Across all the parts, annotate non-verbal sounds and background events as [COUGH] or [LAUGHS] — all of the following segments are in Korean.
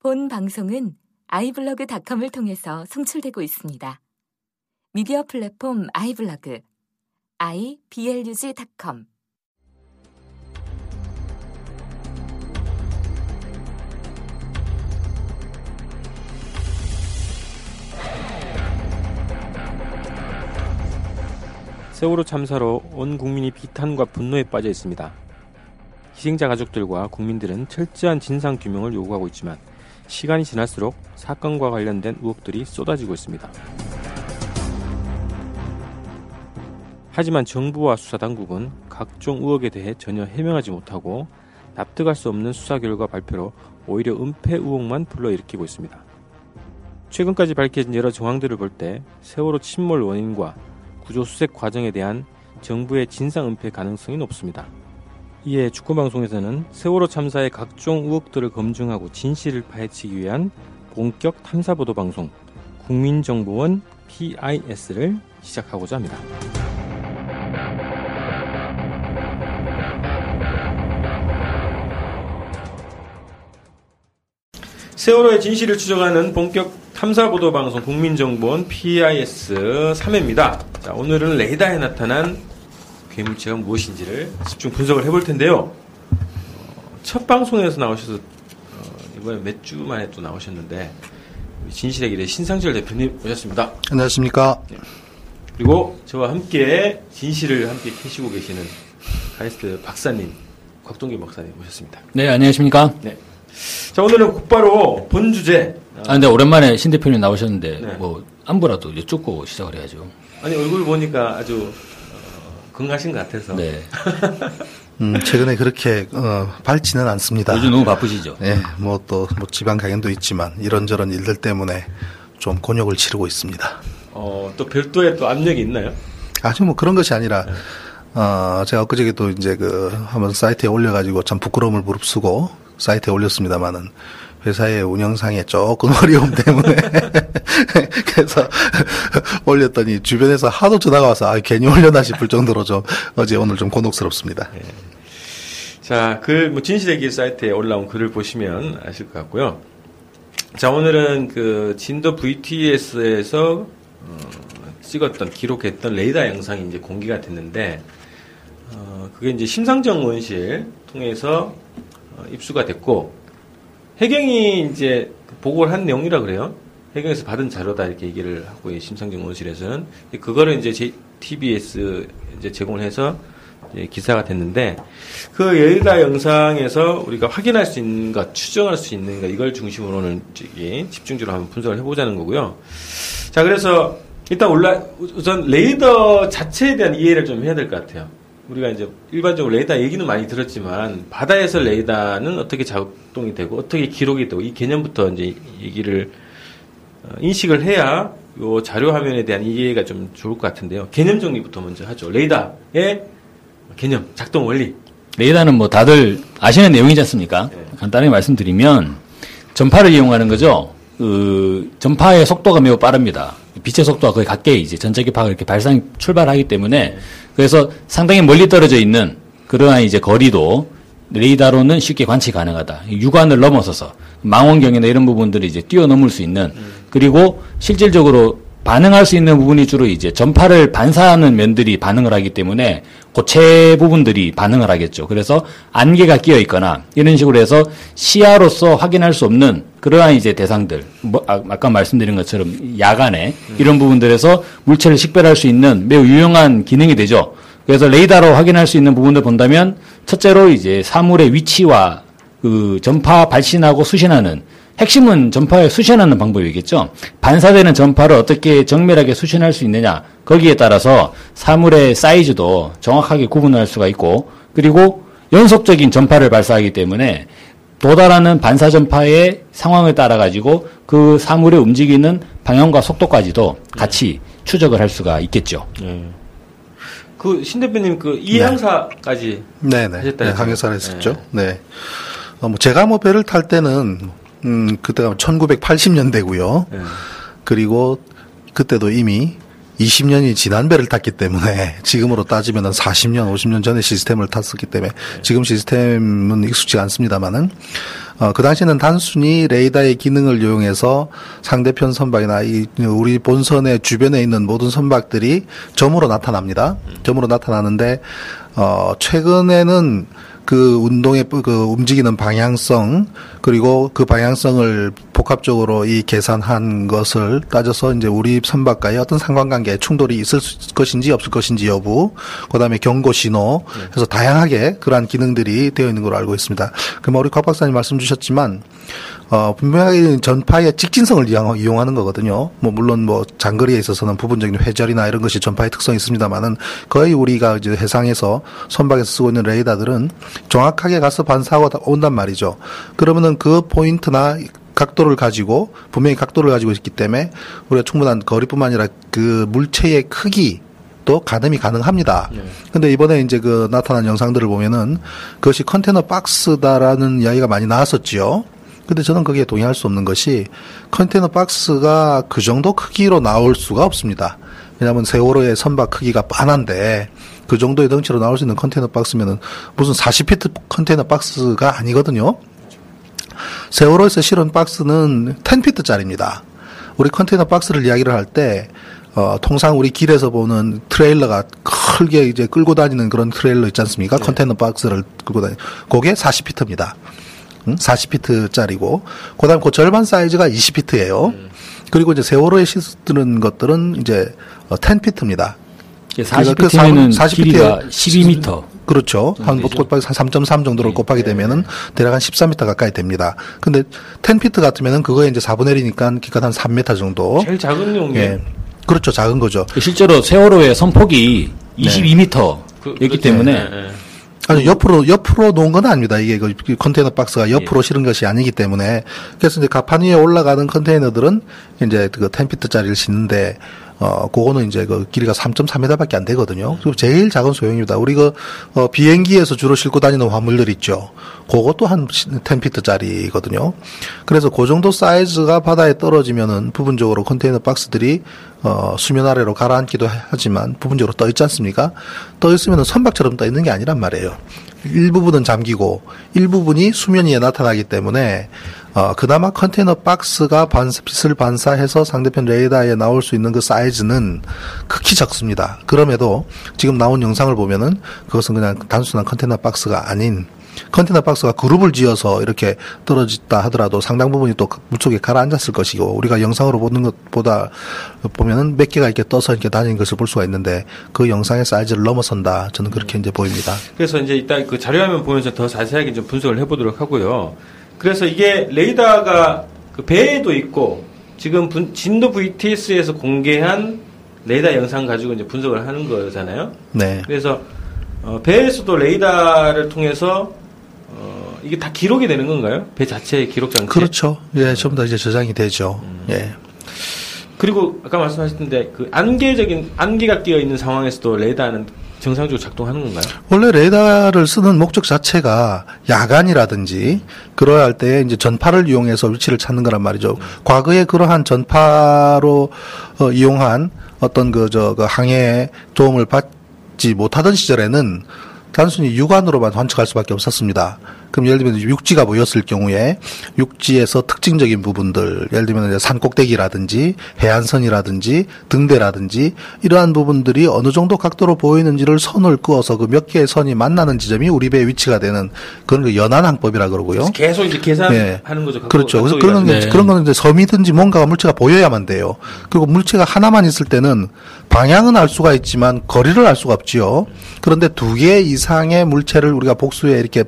본 방송은 아이블로그닷컴을 통해서 송출되고 있습니다. 미디어 플랫폼 아이블로그 iblog.com 세월호 참사로 온 국민이 비탄과 분노에 빠져 있습니다. 희생자 가족들과 국민들은 철저한 진상 규명을 요구하고 있지만 시간이 지날수록 사건과 관련된 의혹들이 쏟아지고 있습니다. 하지만 정부와 수사당국은 각종 의혹에 대해 전혀 해명하지 못하고 납득할 수 없는 수사 결과 발표로 오히려 은폐 의혹만 불러일으키고 있습니다. 최근까지 밝혀진 여러 정황들을 볼 때 세월호 침몰 원인과 구조 수색 과정에 대한 정부의 진상 은폐 가능성이 높습니다. 이에 축구방송에서는 세월호 참사의 각종 의혹들을 검증하고 진실을 파헤치기 위한 본격 탐사보도 방송 국민정보원 PIS를 시작하고자 합니다. 세월호의 진실을 추적하는 본격 탐사보도 방송 국민정보원 PIS 3회입니다. 자, 오늘은 레이더에 나타난 괴물체가 무엇인지를 집중 분석을 해볼 텐데요. 어, 첫 방송에서 나오셔서 어, 이번에 몇 주 만에 또 나오셨는데 진실의 길의 신상철 대표님 오셨습니다. 안녕하십니까. 네. 그리고 저와 함께 진실을 함께 캐시고 계시는 카이스트 박사님, 곽동기 박사님 오셨습니다. 네, 안녕하십니까. 네. 자, 오늘은 곧바로 본 주제. 아, 근데 오랜만에 신 대표님 나오셨는데, 네. 뭐, 안부라도 여쭙고 시작을 해야죠. 아니, 얼굴 보니까 아주 건강하신 것 같아서. 네. [LAUGHS] 음, 최근에 그렇게 어, 밝지는 않습니다. 요즘 너무 바쁘시죠? 네, 뭐또 뭐 지방 강연도 있지만 이런저런 일들 때문에 좀 곤욕을 치르고 있습니다. 어, 또 별도의 또 압력이 있나요? 아주 뭐 그런 것이 아니라 네. 어, 제가 엊그저께 또 이제 그 한번 사이트에 올려가지고 참 부끄러움을 무릅쓰고 사이트에 올렸습니다만은 회사의 운영상에 조금 [LAUGHS] 어려움 때문에 [LAUGHS] 그래서 올렸더니 주변에서 하도 전화가 와서 아, 괜히 올려나 싶을 정도로 좀 어제 오늘 좀 곤혹스럽습니다. 네. 자, 글, 뭐, 진실의 길 사이트에 올라온 글을 보시면 아실 것 같고요. 자, 오늘은 그 진도 VTS에서 어, 찍었던, 기록했던 레이더 영상이 이제 공개가 됐는데, 어, 그게 이제 심상정 원실 통해서 어, 입수가 됐고, 해경이 이제 보고를 한 내용이라 그래요. 해경에서 받은 자료다 이렇게 얘기를 하고 심상정 원실에서는 그거를 이제 TBS 이제 제공을 해서 이제 기사가 됐는데 그 예의다 영상에서 우리가 확인할 수 있는 것, 추정할 수 있는 것 이걸 중심으로는 집중적으로 한번 분석을 해보자는 거고요. 자 그래서 일단 올라 우선 레이더 자체에 대한 이해를 좀 해야 될 것 같아요. 우리가 이제 일반적으로 레이더 얘기는 많이 들었지만 바다에서 레이더는 어떻게 작 동이 되고 어떻게 기록이 되고 이 개념부터 이제 얘기를 어, 인식을 해야 요 자료 화면에 대한 이해가 좀 좋을 것 같은데요. 개념 정리부터 먼저 하죠. 레이더의 개념, 작동 원리. 레이더는 뭐 다들 아시는 내용이지 않습니까? 네. 간단하게 말씀드리면 전파를 이용하는 거죠. 그 전파의 속도가 매우 빠릅니다. 빛의 속도가 거의 같게 이제 전자기파가 이렇게 발상 출발하기 때문에 그래서 상당히 멀리 떨어져 있는 그러한 이제 거리도 레이더로는 쉽게 관측 가능하다. 육안을 넘어서서 망원경이나 이런 부분들을 이제 뛰어넘을 수 있는 그리고 실질적으로 반응할 수 있는 부분이 주로 이제 전파를 반사하는 면들이 반응을 하기 때문에 고체 부분들이 반응을 하겠죠. 그래서 안개가 끼어 있거나 이런 식으로 해서 시야로서 확인할 수 없는 그러한 이제 대상들, 뭐 아, 까 말씀드린 것처럼 야간에 이런 부분들에서 물체를 식별할 수 있는 매우 유용한 기능이 되죠. 그래서 레이더로 확인할 수 있는 부분을 본다면 첫째로 이제 사물의 위치와 그 전파 발신하고 수신하는 핵심은 전파에 수신하는 방법이겠죠. 반사되는 전파를 어떻게 정밀하게 수신할 수 있느냐. 거기에 따라서 사물의 사이즈도 정확하게 구분할 수가 있고, 그리고 연속적인 전파를 발사하기 때문에 도달하는 반사 전파의 상황을 따라 가지고 그 사물의 움직이는 방향과 속도까지도 같이 추적을 할 수가 있겠죠. 네. 그 신 대표님 그 이항사까지 네. 네네 네, 항해사를 했었죠. 네. 네. 어, 뭐 제가 뭐 배를 탈 때는 음, 그때가 1980년대고요. 네. 그리고 그때도 이미 20년이 지난 배를 탔기 때문에 [LAUGHS] 지금으로 따지면 40년, 50년 전의 시스템을 탔었기 때문에 지금 시스템은 익숙지 않습니다만은 어, 그 당시에는 단순히 레이더의 기능을 이용해서 상대편 선박이나 이 우리 본선의 주변에 있는 모든 선박들이 점으로 나타납니다. 점으로 나타나는데 어, 최근에는 그 운동의 그 움직이는 방향성 그리고 그 방향성을 복합적으로 이 계산한 것을 따져서 이제 우리 선박과의 어떤 상관관계 충돌이 있을 것인지 없을 것인지 여부 그다음에 경고 신호 해서 다양하게 그러한 기능들이 되어 있는 걸로 알고 있습니다. 그럼 우리 곽 박사님 말씀 주셨지만 어, 분명하게 전파의 직진성을 이용, 하는 거거든요. 뭐, 물론 뭐, 장거리에 있어서는 부분적인 회절이나 이런 것이 전파의 특성이 있습니다만은 거의 우리가 이제 해상에서 선박에서 쓰고 있는 레이더들은 정확하게 가서 반사하고 온단 말이죠. 그러면은 그 포인트나 각도를 가지고 분명히 각도를 가지고 있기 때문에 우리가 충분한 거리뿐만 아니라 그 물체의 크기 또 가늠이 가능합니다. 네. 근데 이번에 이제 그 나타난 영상들을 보면은 그것이 컨테이너 박스다라는 이야기가 많이 나왔었지요. 근데 저는 거기에 동의할 수 없는 것이 컨테이너 박스가 그 정도 크기로 나올 수가 없습니다. 왜냐하면 세월호의 선박 크기가 빤한데 그 정도의 덩치로 나올 수 있는 컨테이너 박스면은 무슨 40피트 컨테이너 박스가 아니거든요. 세월호에서 실은 박스는 10피트짜리입니다. 우리 컨테이너 박스를 이야기를 할 때, 어, 통상 우리 길에서 보는 트레일러가 크게 이제 끌고 다니는 그런 트레일러 있지 않습니까? 네. 컨테이너 박스를 끌고 다니, 그게 40피트입니다. 40피트짜리고 그다음 그 절반 사이즈가 20피트예요. 음. 그리고 이제 세월호에 싣는 것들은 이제 10피트입니다. 40피트면은 그 40피트가 12m. 그렇죠. 한 곱하기 3.3 정도를 네. 곱하게 되면은 대략 한 14m 가까이 됩니다. 근데 10피트 같으면은 그거에 이제 4분의 1이니까 기껏 한 3m 정도. 제일 작은 용이. 예. 그렇죠. 작은 거죠. 실제로 세월호의 선폭이 22m였기 그, 그렇죠. 때문에 네, 네. 아니 옆으로 옆으로 놓은 건 아닙니다. 이게 그 컨테이너 박스가 옆으로 예. 실은 것이 아니기 때문에 그래서 이제 가판 위에 올라가는 컨테이너들은 이제 그 10피트짜리를 싣는데 어, 그거는 이제 그 길이가 3.3m밖에 안 되거든요. 그리고 제일 작은 소형입니다. 우리 그, 어, 비행기에서 주로 싣고 다니는 화물들 있죠. 그것도 한 10피트짜리거든요. 그래서 그 정도 사이즈가 바다에 떨어지면은 부분적으로 컨테이너 박스들이 어, 수면 아래로 가라앉기도 하지만 부분적으로 떠 있지 않습니까? 떠 있으면 선박처럼 떠 있는 게 아니란 말이에요. 일부분은 잠기고 일부분이 수면 위에 나타나기 때문에 어, 그나마 컨테이너 박스가 반사, 빛을 반사해서 상대편 레이더에 나올 수 있는 그 사이즈는 극히 적습니다. 그럼에도 지금 나온 영상을 보면은 그것은 그냥 단순한 컨테이너 박스가 아닌 컨테이너 박스가 그룹을 지어서 이렇게 떨어졌다 하더라도 상당 부분이 또 물속에 가라앉았을 것이고 우리가 영상으로 보는 것보다 보면은 몇 개가 이렇게 떠서 이렇게 다니는 것을 볼 수가 있는데 그 영상의 사이즈를 넘어선다 저는 그렇게 이제 보입니다. 그래서 이제 이따 그 자료화면 보면서 더 자세하게 좀 분석을 해보도록 하고요. 그래서 이게 레이더가 그 배에도 있고 지금 분, 진도 VTS에서 공개한 레이더 영상 가지고 이제 분석을 하는 거잖아요. 네. 그래서 어, 배에서도 레이더를 통해서 어, 이게 다 기록이 되는 건가요? 배 자체의 기록 장치? 그렇죠. 예, 전부 다 이제 저장이 되죠. 음. 예. 그리고 아까 말씀하셨던데 그 안개적인 안개가 끼어 있는 상황에서도 레이더는 정상적으로 작동하는 건가요? 원래 레이더를 쓰는 목적 자체가 야간이라든지 그러야 할때 이제 전파를 이용해서 위치를 찾는 거란 말이죠. 음. 과거에 그러한 전파로 어, 이용한 어떤 그저그 항해에 도움을 받지 못하던 시절에는 단순히 육안으로만 관측할 수밖에 없었습니다. 그럼 예를 들면 육지가 보였을 경우에 육지에서 특징적인 부분들, 예를 들면 산 꼭대기라든지 해안선이라든지 등대라든지 이러한 부분들이 어느 정도 각도로 보이는지를 선을 그어서 그 몇 개의 선이 만나는 지점이 우리 배의 위치가 되는 그런 그 연안항법이라 그러고요. 계속 이제 계산하는 네. 거죠. 각도, 그렇죠. 그래서 그런 네. 그런 거는 이제 섬이든지 뭔가가 물체가 보여야만 돼요. 그리고 물체가 하나만 있을 때는 방향은 알 수가 있지만 거리를 알 수가 없지요. 그런데 두 개 이상의 물체를 우리가 복수에 이렇게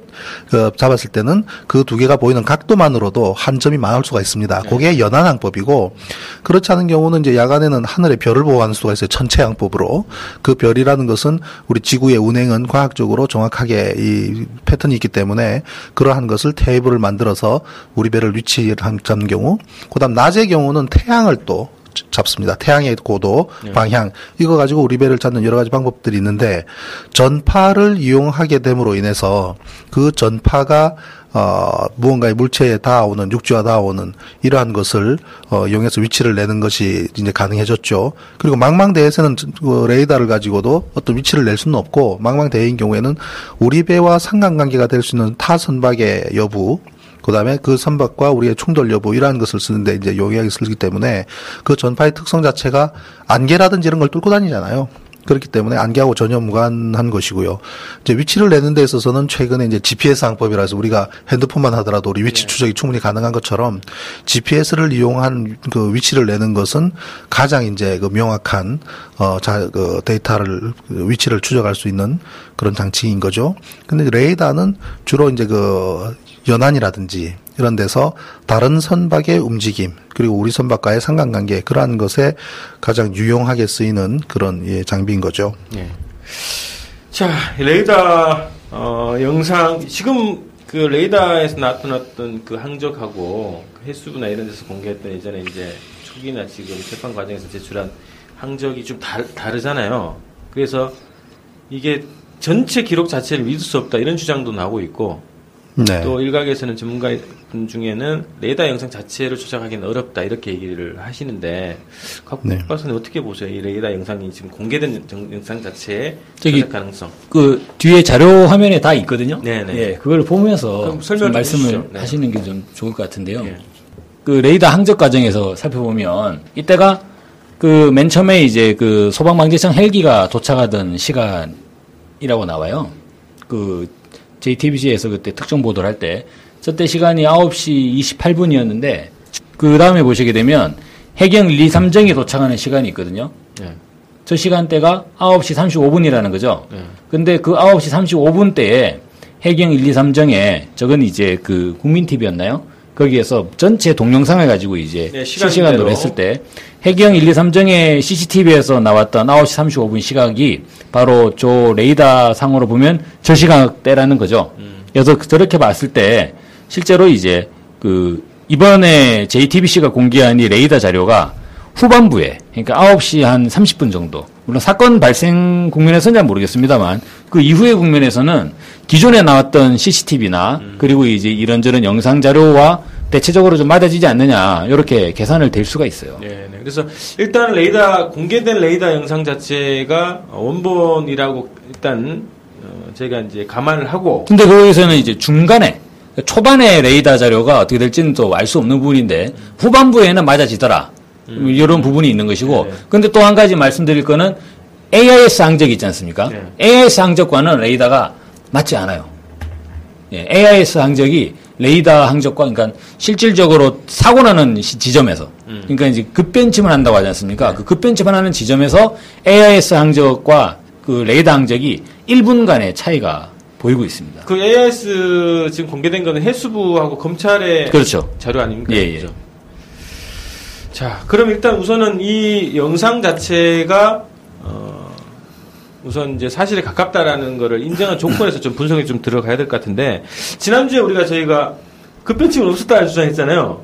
그 잡았을 때는 그 두 개가 보이는 각도만으로도 한 점이 많을 수가 있습니다. 그게 연안항법이고 그렇지 않은 경우는 이제 야간에는 하늘에 별을 보호하는 수가 있어요. 천체양법으로 그 별이라는 것은 우리 지구의 운행은 과학적으로 정확하게 이 패턴이 있기 때문에 그러한 것을 테이블을 만들어서 우리 배를 위치를 잡는 경우 그다음 낮의 경우는 태양을 또 잡습니다. 태양의 고도, 네. 방향 이거 가지고 우리 배를 찾는 여러 가지 방법들이 있는데 전파를 이용하게 됨으로 인해서 그 전파가 어, 무언가의 물체에 닿아오는, 육지와 닿아오는 이러한 것을, 어, 이용해서 위치를 내는 것이 이제 가능해졌죠. 그리고 망망대해에서는 그 레이더를 가지고도 어떤 위치를 낼 수는 없고, 망망대해인 경우에는 우리 배와 상관관계가 될 수 있는 타 선박의 여부, 그다음에 그 선박과 우리의 충돌 여부 이러한 것을 쓰는데 이제 용이하게 쓰기 때문에 그 전파의 특성 자체가 안개라든지 이런 걸 뚫고 다니잖아요. 그렇기 때문에 안개하고 전혀 무관한 것이고요. 이제 위치를 내는 데 있어서는 최근에 이제 GPS 항법이라서 우리가 핸드폰만 하더라도 우리 위치 추적이 충분히 가능한 것처럼 GPS를 이용한 그 위치를 내는 것은 가장 이제 그 명확한 어 자 그 데이터를 그 위치를 추적할 수 있는 그런 장치인 거죠. 근데 레이더는 주로 이제 그 연안이라든지 이런 데서 다른 선박의 움직임 그리고 우리 선박과의 상관관계 그러한 것에 가장 유용하게 쓰이는 그런 예, 장비인 거죠. 예. 자 레이더 어, 영상 지금 그 레이더에서 나타났던 그 항적하고 그 횟수나 이런 데서 공개했던 예전에 이제 초기나 지금 재판 과정에서 제출한 항적이 좀 다, 다르잖아요. 그래서 이게 전체 기록 자체를 믿을 수 없다 이런 주장도 나오고 있고 네. 또 일각에서는 전문가 분 중에는 레이더 영상 자체를 조작하기는 어렵다 이렇게 얘기를 하시는데 각 네. 박사님 어떻게 보세요? 이 레이더 영상이 지금 공개된 정- 영상 자체의 저기- 조작 가능성. 그 뒤에 자료 화면에 다 있거든요. 네네. 예, 그걸 보면서 설명 말씀을. 네. 하시는 게 좀 좋을 것 같은데요. 예. 그 레이더 항적 과정에서 살펴보면 이때가 그 맨 처음에 이제 그 소방방재청 헬기가 도착하던 시간이라고 나와요. 그 JTBC에서 그때 특정 보도를 할 때 저때 시간이 9시 28분이었는데 그 다음에 보시게 되면 해경 1, 2, 3정이 도착하는 시간이 있거든요. 예. 저 시간대가 9시 35분이라는 거죠. 예. 근데 그 9시 35분 때에 해경 1, 2, 3정에 저건 이제 그 국민TV였나요? 거기에서 전체 동영상을 가지고 이제 네, 시간 실시간으로. 했을 때 해경 1, 2, 3정의 CCTV에서 나왔던 9시 35분 시각이 바로 저 레이더 상으로 보면 저 시각대라는 거죠. 음. 그래서 저렇게 봤을 때 실제로 이제 그 이번에 JTBC가 공개한 이 레이더 자료가 후반부에 그러니까 9시 한 30분 정도 물론 사건 발생 국면에서는 잘 모르겠습니다만 그 이후의 국면에서는 기존에 나왔던 CCTV나 그리고 이제 이런저런 영상 자료와 대체적으로 좀 맞아지지 않느냐 이렇게 계산을 될 수가 있어요. 네, 네. 그래서 일단 레이더 공개된 레이더 영상 자체가 원본이라고 일단 어, 제가 이제 감안을 하고 근데 거기서는 이제 중간에 초반에 레이더 자료가 어떻게 될지는 또 알 수 없는 부분인데 후반부에는 맞아지더라. 이런 부분이 있는 것이고. 네. 근데 또 한 가지 말씀드릴 거는 AIS 항적 있지 않습니까? 네. AIS 항적과는 레이더가 맞지 않아요. 예, AIS 항적이 레이더 항적과 그러니까 실질적으로 사고 나는 시- 지점에서 그러니까 이제 급변침을 한다고 하지 않습니까? 그 급변침을 하는 지점에서 AIS 항적과 그 레이더 항적이 1분간의 차이가 보이고 있습니다. 그 AIS 지금 공개된 거는 해수부하고 검찰의 그렇죠. 자료 아닙니까? 예, 예. 그죠? 자, 그럼 일단 우선은 이 영상 자체가 어, 우선 이제 사실에 가깝다라는 거를 인정한 조건에서 좀 분석이 좀 들어가야 될 것 같은데 지난주에 우리가 저희가 급변침은 없었다는 주장했잖아요.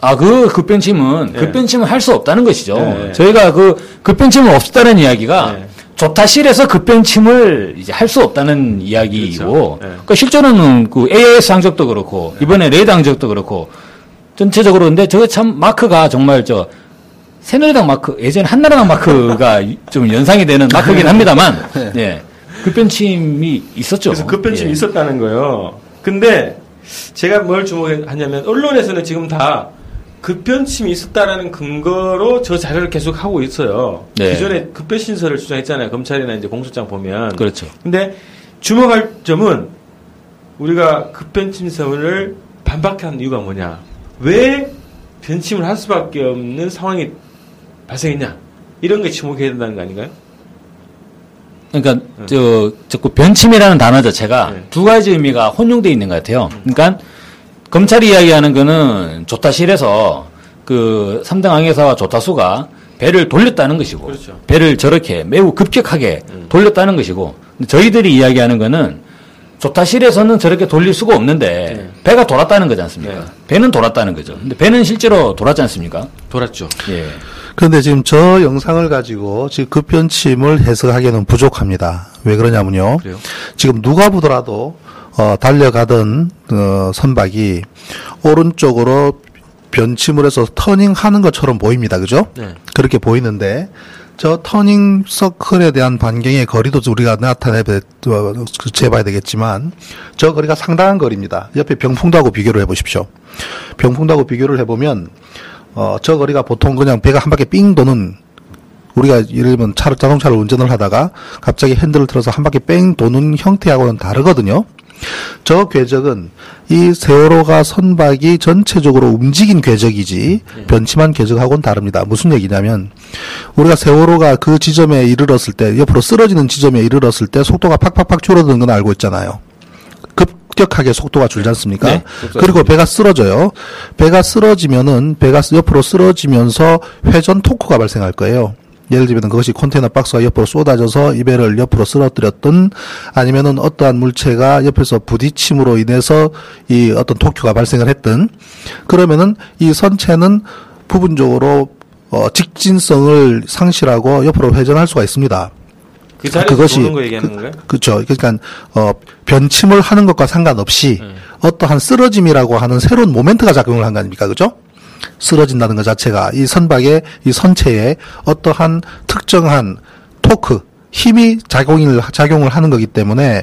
아, 그 급변침은 네. 급변침을 할수 없다는 것이죠. 네. 저희가 그 급변침은 없었다는 이야기가 네. 조타실에서 급변침을 이제 할 수 없다는 이야기이고, 그렇죠. 네. 그러니까 실제로는 그 AIS 항적도 그렇고 이번에 레이더 항적도 그렇고 전체적으로 근데 저거 참 마크가 정말 저 새누리당 마크 예전에 한나라당 마크가 [LAUGHS] 좀 연상이 되는 마크긴 합니다만, [LAUGHS] 예 급변침이 있었죠. 그래서 급변침이 예. 있었다는 거예요. 근데 제가 뭘 주목하냐면 언론에서는 지금 다 급변침이 있었다라는 근거로 저 자료를 계속 하고 있어요. 네. 기존에 급변 신설을 주장했잖아요. 검찰이나 이제 공소장 보면. 그렇죠. 근데 주목할 점은 우리가 급변침설을 반박한 이유가 뭐냐? 왜 변침을 할 수밖에 없는 상황이 발생했냐? 이런 게 주목해야 된다는 거 아닌가요? 그러니까 저 자꾸 변침이라는 단어 자체가 네. 두 가지 의미가 혼용돼 있는 것 같아요. 그러니까 검찰이 이야기하는 거는 조타실에서 그 3등 항해사와 조타수가 배를 돌렸다는 것이고 그렇죠. 배를 저렇게 매우 급격하게 음. 돌렸다는 것이고 저희들이 이야기하는 거는 조타실에서는 저렇게 돌릴 수가 없는데 네. 배가 돌았다는 거지 않습니까? 네. 배는 돌았다는 거죠. 근데 배는 실제로 돌았지 않습니까? 돌았죠. 예. 그런데 지금 저 영상을 가지고 지금 급변침을 해석하기에는 부족합니다. 왜 그러냐면요. 그래요? 지금 누가 보더라도 어, 달려가던 어, 선박이 오른쪽으로 변침을 해서 터닝하는 것처럼 보입니다. 그죠? 네. 그렇게 보이는데 저 터닝 서클에 대한 반경의 거리도 우리가 나타내 재봐야 되겠지만 저 거리가 상당한 거리입니다. 옆에 병풍도하고 비교를 해보십시오. 병풍도하고 비교를 해보면 어, 저 거리가 보통 그냥 배가 한 바퀴 삥 도는 우리가 예를 들면 차를 자동차를 운전을 하다가 갑자기 핸들을 틀어서 한 바퀴 뺑 도는 형태하고는 다르거든요. 저 궤적은 이 세월호가 선박이 전체적으로 움직인 궤적이지 변침한 궤적하고는 다릅니다. 무슨 얘기냐면 우리가 세월호가 그 지점에 이르렀을 때 옆으로 쓰러지는 지점에 이르렀을 때 속도가 팍팍팍 줄어드는 건 알고 있잖아요. 급격하게 속도가 줄지 않습니까? 네, 그리고 배가 쓰러져요. 배가 쓰러지면은 배가 옆으로 쓰러지면서 회전 토크가 발생할 거예요. 예를 들면 그것이 컨테이너 박스가 옆으로 쏟아져서 이 배를 옆으로 쓰러뜨렸던 아니면은 어떠한 물체가 옆에서 부딪힘으로 인해서 이 어떤 토큐가 발생을 했던 그러면은 이 선체는 부분적으로 어, 직진성을 상실하고 옆으로 회전할 수가 있습니다. 그 그것이 건가요? 그렇죠. 그러니까 어 변침을 하는 것과 상관없이 네. 어떠한 쓰러짐이라고 하는 새로운 모멘트가 작용을 한 거 아닙니까? 그죠? 쓰러진다는 것 자체가 이 선박의 이 선체에 어떠한 특정한 토크 힘이 작용을 작용을 하는 거기 때문에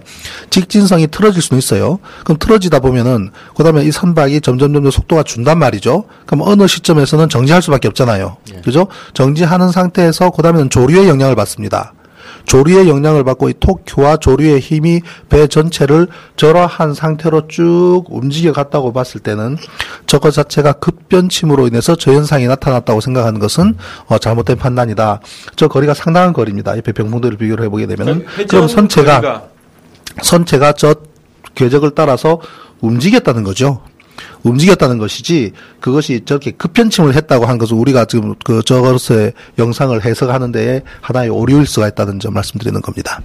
직진성이 틀어질 수는 있어요. 그럼 틀어지다 보면은 그다음에 이 선박이 점점 점점 속도가 준단 말이죠. 그럼 어느 시점에서는 정지할 수밖에 없잖아요. 그죠? 정지하는 상태에서 그다음에는 조류의 영향을 받습니다. 조류의 영향을 받고 이 토큐와 조류의 힘이 배 전체를 저러한 상태로 쭉 움직여 갔다고 봤을 때는 저것 자체가 급변침으로 인해서 저 현상이 나타났다고 생각하는 것은 어, 잘못된 판단이다. 저 거리가 상당한 거리입니다. 옆에 병풍도를 비교를 해보게 되면은 그럼 선체가 거리가 선체가 저 궤적을 따라서 움직였다는 거죠. 움직였다는 것이지 그것이 저렇게 급편침을 했다고 한 것은 우리가 지금 그 저것의 영상을 해석하는데 하나의 오류일 수가 있다는 점 말씀드리는 겁니다.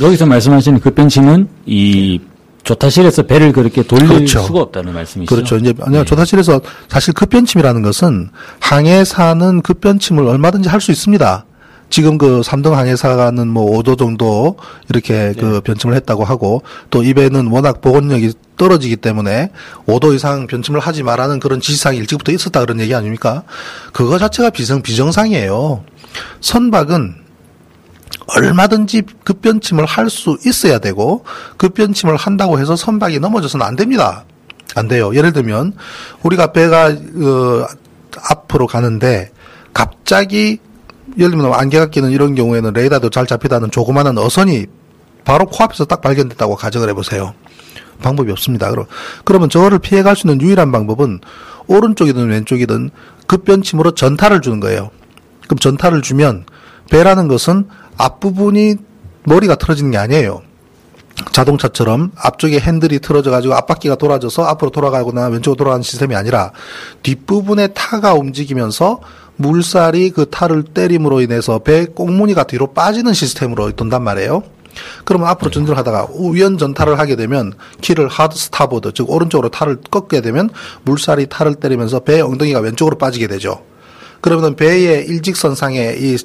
여기서 말씀하시는 급변침은 이 조타실에서 배를 그렇게 돌릴 그렇죠. 수가 없다는 말씀이시죠. 그렇죠. 이제 네. 아니요 조사실에서 사실 급변침이라는 것은 항해 사는 급변침을 얼마든지 할 수 있습니다. 지금 그 삼등 항해사는 뭐 5도 정도 이렇게 네. 그 변침을 했다고 하고 또이 배는 워낙 보건력이 떨어지기 때문에 5도 이상 변침을 하지 말라는 그런 지시사항이 일찍부터 있었다 그런 얘기 아닙니까? 그거 자체가 비정 비정상이에요. 선박은 얼마든지 급변침을 할 수 있어야 되고 급변침을 한다고 해서 선박이 넘어져서는 안 됩니다. 안 돼요. 예를 들면 우리가 배가 어, 앞으로 가는데 갑자기 예를 들면 안개가 끼는 이런 경우에는 레이더도 잘 잡히다는 조그마한 어선이 바로 코앞에서 딱 발견됐다고 가정을 해보세요. 방법이 없습니다. 그럼 그러면 저거를 피해갈 수 있는 유일한 방법은 오른쪽이든 왼쪽이든 급변침으로 전타를 주는 거예요. 그럼 전타를 주면 배라는 것은 앞부분이 머리가 틀어지는 게 아니에요. 자동차처럼 앞쪽에 핸들이 틀어져 가지고 앞바퀴가 돌아져서 앞으로 돌아가거나 왼쪽으로 돌아가는 시스템이 아니라 뒷부분에 타가 움직이면서 물살이 그 타를 때림으로 인해서 배 꽁무니가 뒤로 빠지는 시스템으로 돈단 말이에요. 그러면 앞으로 전진을 하다가 우연 전타를 하게 되면 키를 hard starboard 즉 오른쪽으로 타를 꺾게 되면 물살이 타를 때리면서 배 엉덩이가 왼쪽으로 빠지게 되죠. 그러면 배의 일직선상의 이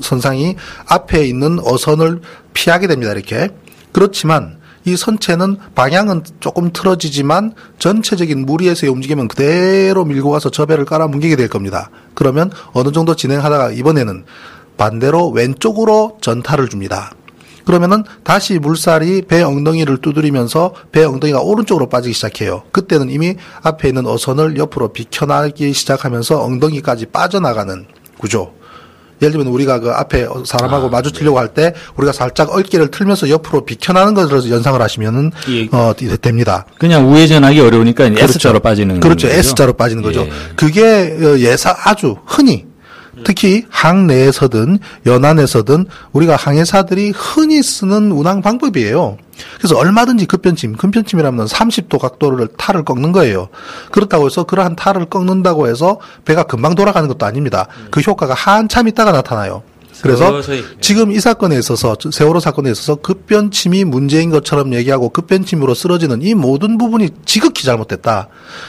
선상이 앞에 있는 어선을 피하게 됩니다. 이렇게. 그렇지만 이 선체는 방향은 조금 틀어지지만 전체적인 물 위에서의 움직임은 그대로 밀고 가서 저 배를 깔아뭉개게 될 겁니다. 그러면 어느 정도 진행하다가 이번에는 반대로 왼쪽으로 전타를 줍니다. 그러면은 다시 물살이 배 엉덩이를 두드리면서 배 엉덩이가 오른쪽으로 빠지기 시작해요. 그때는 이미 앞에 있는 어선을 옆으로 비켜나기 시작하면서 엉덩이까지 빠져나가는 구조. 예를 들면 우리가 그 앞에 사람하고 마주치려고 할때 우리가 살짝 어깨를 틀면서 옆으로 비켜나는 것을 연상을 하시면은 예. 어 이- 됩니다. 그냥 우회전하기 어려우니까 S자로 빠지는 그렇죠. 거죠? S자로 빠지는 거죠. 예. 그게 어, 예사 아주 흔히 특히 항내에서든 연안에서든 우리가 항해사들이 흔히 쓰는 운항 방법이에요. 그래서 얼마든지 급변침, 급변침이라면 30도 각도를 탈을 꺾는 거예요. 그렇다고 해서 그러한 탈을 꺾는다고 해서 배가 금방 돌아가는 것도 아닙니다. 그 효과가 한참 있다가 나타나요. 그래서 서서히. 지금 이 사건에 있어서 세월호 사건에 있어서 급변침이 문제인 것처럼 얘기하고 급변침으로 쓰러지는 이 모든 부분이 지극히 잘못됐다.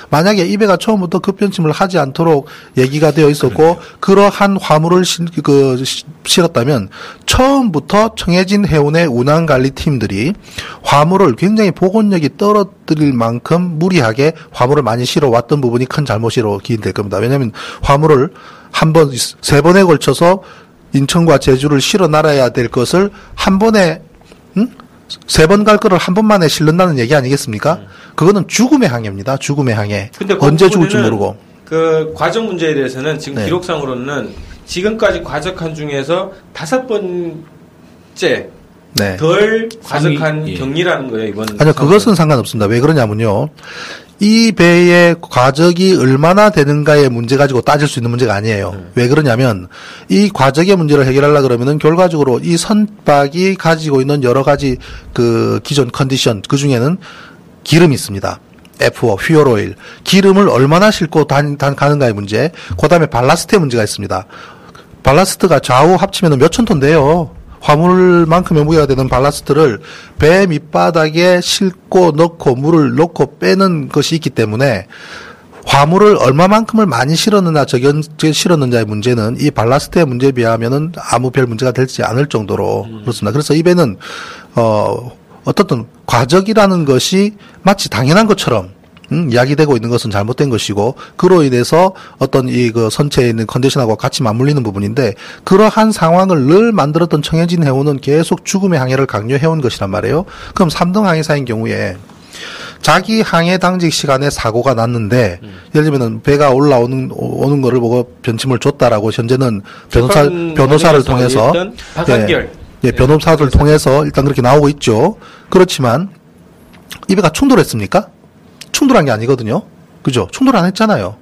만약에 이 배가 처음부터 급변침을 하지 않도록 얘기가 되어 있었고 그러한 화물을 실, 그, 시- 실었다면 처음부터 청해진 해운의 운항 관리 팀들이 화물을 굉장히 복원력이 떨어뜨릴 만큼 무리하게 화물을 많이 실어 왔던 부분이 큰 잘못이라고 기인될 겁니다. 왜냐하면 화물을 한 번, 세 번에 걸쳐서 인천과 제주를 실어 날아야 될 것을 한 번에 음? 세번갈 거를 한 번만에 실른다는 얘기 아니겠습니까? 그거는 죽음의 항해입니다. 죽음의 항해. 근데 그 언제 죽을지 모르고. 그 과정 문제에 대해서는 지금 네. 기록상으로는 지금까지 과적한 중에서 다섯 번째 네. 덜 과적한 예. 경리라는 거예요 이번. 아니요, 그것은 상관없습니다. 왜 그러냐면요. 이 배의 과적이 얼마나 되는가의 문제 가지고 따질 수 있는 문제가 아니에요. 왜 그러냐면 이 과적의 문제를 해결하려 그러면은 결과적으로 이 선박이 가지고 있는 여러 가지 그 기존 컨디션 그 중에는 기름이 있습니다. F.O, fuel oil. 기름을 얼마나 싣고 간, 간 가는가의 문제. 그 다음에 발라스트의 문제가 있습니다. 발라스트가 좌우 합치면 몇천 톤 돼요. 화물만큼의 무게가 되는 발라스트를 배 밑바닥에 싣고 넣고 물을 넣고 빼는 것이 있기 때문에 화물을 얼마만큼을 많이 실었느냐 적게 실었느냐의 문제는 이 발라스트의 문제에 비하면은 아무 별 문제가 되지 않을 정도로 그렇습니다. 그래서 이 배는 어 어떻든 과적이라는 것이 마치 당연한 것처럼 음, 이야기되고 있는 것은 잘못된 것이고 그로 인해서 어떤 이 그 선체에 있는 컨디션하고 같이 맞물리는 부분인데 그러한 상황을 늘 만들었던 청해진 해운은 계속 죽음의 항해를 강요해 온 것이란 말이에요. 그럼 3등 항해사인 경우에 자기 항해 당직 시간에 사고가 났는데 예를 들면은 배가 올라오는 오- 오는 거를 보고 변침을 줬다라고 현재는 변호사 변호사를 통해서. 예, 예, 변호사를 통해서 일단 그렇게 나오고 있죠. 그렇지만 이 배가 충돌했습니까? 충돌한 게 아니거든요. 그죠? 충돌 안 했잖아요.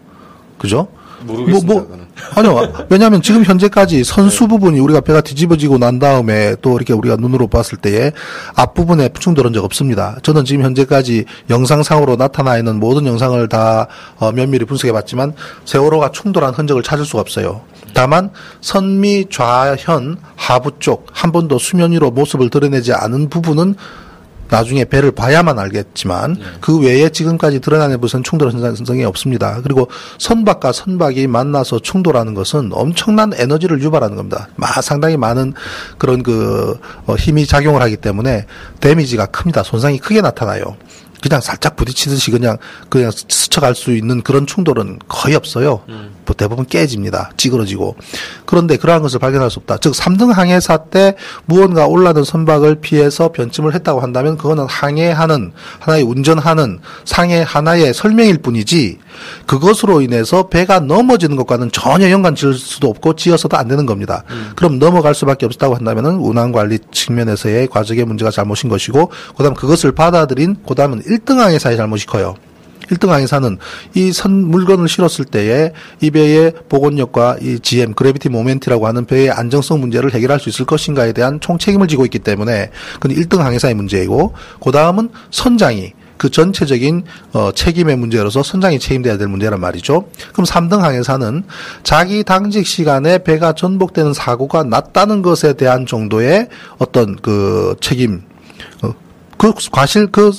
그죠? 모르겠습니다. 뭐, 그거는. [LAUGHS] 아니요. 왜냐하면 지금 현재까지 선수 부분이 우리가 배가 뒤집어지고 난 다음에 또 이렇게 우리가 눈으로 봤을 때에 앞부분에 충돌한 적 없습니다. 저는 지금 현재까지 영상상으로 나타나 있는 모든 영상을 다 어, 면밀히 분석해 봤지만 세월호가 충돌한 흔적을 찾을 수가 없어요. 다만 선미 좌현 하부 쪽 한 번도 수면 위로 모습을 드러내지 않은 부분은 나중에 배를 봐야만 알겠지만 그 외에 지금까지 드러나는 무슨 충돌 현상이 없습니다. 그리고 선박과 선박이 만나서 충돌하는 것은 엄청난 에너지를 유발하는 겁니다. 마 상당히 많은 그런 그 어, 힘이 작용을 하기 때문에 데미지가 큽니다. 손상이 크게 나타나요. 그냥 살짝 부딪히듯이 그냥 그냥 스쳐갈 수 있는 그런 충돌은 거의 없어요. 뭐 대부분 깨집니다. 찌그러지고. 그런데 그러한 것을 발견할 수 없다. 즉 3등 항해사 때 무언가 올라든 선박을 피해서 변침을 했다고 한다면 그거는 항해하는 하나의 운전하는 상해 하나의 설명일 뿐이지 그것으로 인해서 배가 넘어지는 것과는 전혀 연관 지을 수도 없고 지어서도 안 되는 겁니다. 그럼 넘어갈 수밖에 없다고 한다면은 운항 관리 측면에서의 과적의 문제가 잘못인 것이고 그다음 그것을 받아들인 그다음은 1등 항해사의 잘못이 커요. 1등 항해사는 이 선 물건을 실었을 때에 이 배의 복원력과 이 GM 그래비티 모멘트라고 하는 배의 안정성 문제를 해결할 수 있을 것인가에 대한 총 책임을 지고 있기 때문에 그건 1등 항해사의 문제이고 그 다음은 선장이 그 전체적인 어, 책임의 문제로서 선장이 책임돼야 될 문제란 말이죠. 그럼 3등 항해사는 자기 당직 시간에 배가 전복되는 사고가 났다는 것에 대한 정도의 어떤 그 책임 어, 그 과실 그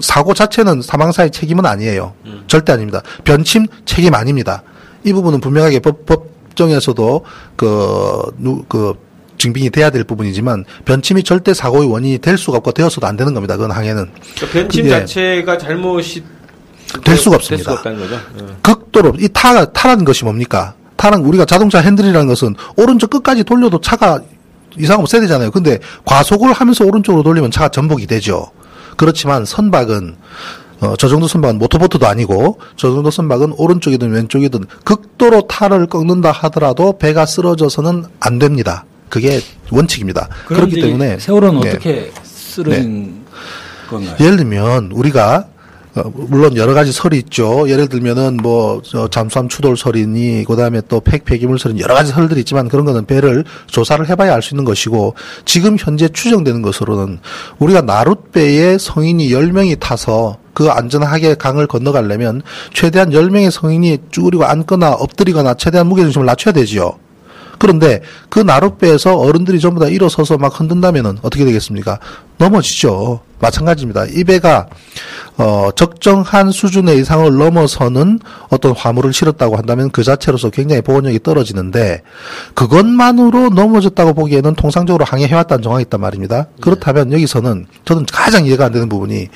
사고 자체는 사망사의 책임은 아니에요. 절대 아닙니다. 변침 책임 아닙니다. 이 부분은 분명하게 법, 법정에서도 그, 누, 그, 증빙이 돼야 될 부분이지만 변침이 절대 사고의 원인이 될 수가 없고 되어서도 안 되는 겁니다. 그건 항해는. 그러니까 변침 예. 자체가 잘못이 될 수가 될 없습니다. 수가 없다는 거죠. 예. 극도로 이 타, 타라는 것이 뭡니까? 타는 우리가 자동차 핸들이라는 것은 오른쪽 끝까지 돌려도 차가 이상 없어야 되잖아요. 근데 과속을 하면서 오른쪽으로 돌리면 차가 전복이 되죠. 그렇지만 선박은 어, 저 정도 선박은 모터보트도 아니고 저 정도 선박은 오른쪽이든 왼쪽이든 극도로 탈을 꺾는다 하더라도 배가 쓰러져서는 안 됩니다. 그게 원칙입니다. 그렇기 때문에 세월호는 네. 어떻게 쓰러진 건가요? 예를 들면 우리가 어, 물론 여러 가지 설이 있죠. 예를 들면은 뭐 저, 잠수함 추돌 설이니 그다음에 또 폐, 폐기물 설이니 여러 가지 설들이 있지만 그런 거는 배를 조사를 해봐야 알 수 있는 것이고 지금 현재 추정되는 것으로는 우리가 나룻배에 성인이 10명이 타서 그 안전하게 강을 건너가려면 최대한 10명의 성인이 쭈그리고 앉거나 엎드리거나 최대한 무게중심을 낮춰야 되지요. 그런데 그 나룻배에서 어른들이 전부 다 일어서서 막 흔든다면은 어떻게 되겠습니까? 넘어지죠. 마찬가지입니다. 이 배가 어 적정한 수준의 이상을 넘어서는 어떤 화물을 실었다고 한다면 그 자체로서 굉장히 보건력이 떨어지는데 그것만으로 넘어졌다고 보기에는 통상적으로 항해해왔다는 정황이 있단 말입니다. 그렇다면 여기서는 저는 가장 이해가 안 되는 부분이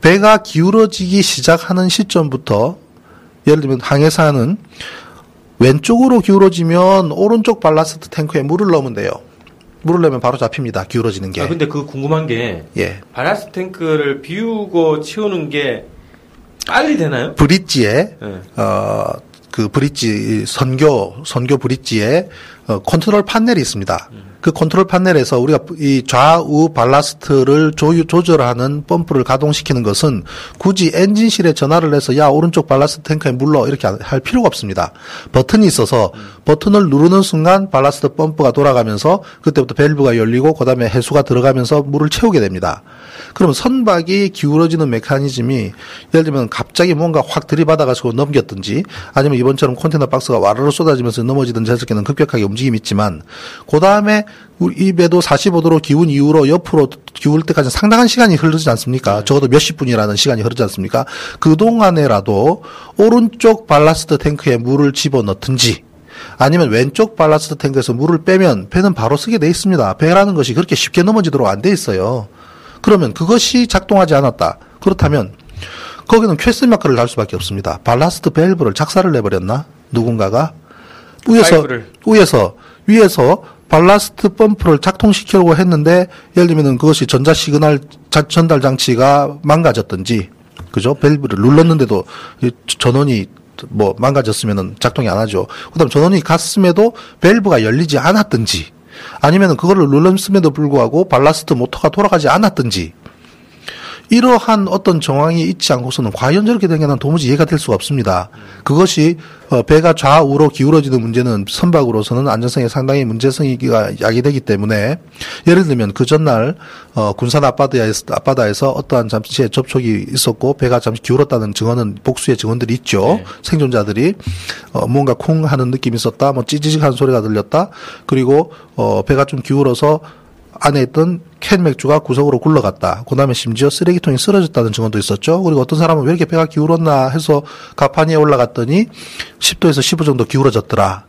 배가 기울어지기 시작하는 시점부터 예를 들면 항해사는 왼쪽으로 기울어지면 오른쪽 발라스트 탱크에 물을 넣으면 돼요. 물을 넣으면 바로 잡힙니다. 기울어지는 게. 아, 근데 그 궁금한 게 예. 발라스 탱크를 비우고 치우는 게 빨리 되나요? 브릿지에 예. 어, 그 브릿지 선교 선교 브릿지에 어, 컨트롤 판넬이 있습니다. 그 컨트롤 판넬에서 우리가 이 좌우 발라스트를 조유, 조절하는 펌프를 가동시키는 것은 굳이 엔진실에 전화를 해서 야 오른쪽 발라스트 탱크에 물 넣어 이렇게 할 필요가 없습니다. 버튼이 있어서 버튼을 누르는 순간 발라스트 펌프가 돌아가면서 그때부터 밸브가 열리고 그다음에 해수가 들어가면서 물을 채우게 됩니다. 그러면 선박이 기울어지는 메커니즘이 예를 들면 갑자기 뭔가 확 들이받아가지고 넘겼든지 아니면 이번처럼 컨테이너 박스가 와르르 쏟아지면서 넘어지든지 했을 때는 급격하게 움직임이 있지만 그 다음에 이 배도 45도로 기운 이후로 옆으로 기울 때까지 상당한 시간이 흐르지 않습니까? 적어도 몇십 분이라는 시간이 흐르지 않습니까? 그동안에라도 오른쪽 발라스트 탱크에 물을 집어넣든지 아니면 왼쪽 발라스트 탱크에서 물을 빼면 배는 바로 서게 돼 있습니다. 배라는 것이 그렇게 쉽게 넘어지도록 안 돼 있어요. 그러면 그것이 작동하지 않았다. 그렇다면 거기는 question mark를 달 수밖에 없습니다. 발라스트 밸브를 작살을 내버렸나? 누군가가 위에서 파이프를. 위에서 위에서 발라스트 펌프를 작동시키려고 했는데 예를 들면은 그것이 전자 시그널 자- 전달 장치가 망가졌든지 그죠? 밸브를 눌렀는데도 이 전원이 뭐 망가졌으면은 작동이 안 하죠. 그다음 전원이 갔음에도 밸브가 열리지 않았든지 아니면은 그거를 눌렀음에도 불구하고 발라스트 모터가 돌아가지 않았든지 이러한 어떤 정황이 있지 않고서는 과연 저렇게 된 게 난 도무지 이해가 될 수가 없습니다. 그것이 어, 배가 좌우로 기울어지는 문제는 선박으로서는 안전성에 상당히 문제성이 야기되기 때문에 예를 들면 그 전날 어, 군산 앞바다에서, 앞바다에서 어떠한 잠시의 접촉이 있었고 배가 잠시 기울었다는 증언은 복수의 증언들이 있죠. 생존자들이 어, 뭔가 쿵 하는 느낌이 있었다. 뭐 찌지직한 소리가 들렸다. 그리고 어, 배가 좀 기울어서 안에 있던 캔 맥주가 구석으로 굴러갔다. 그 다음에 심지어 쓰레기통이 쓰러졌다는 증언도 있었죠. 그리고 어떤 사람은 왜 이렇게 배가 기울었나 해서 가판 위에 올라갔더니 10도에서 15 정도 기울어졌더라.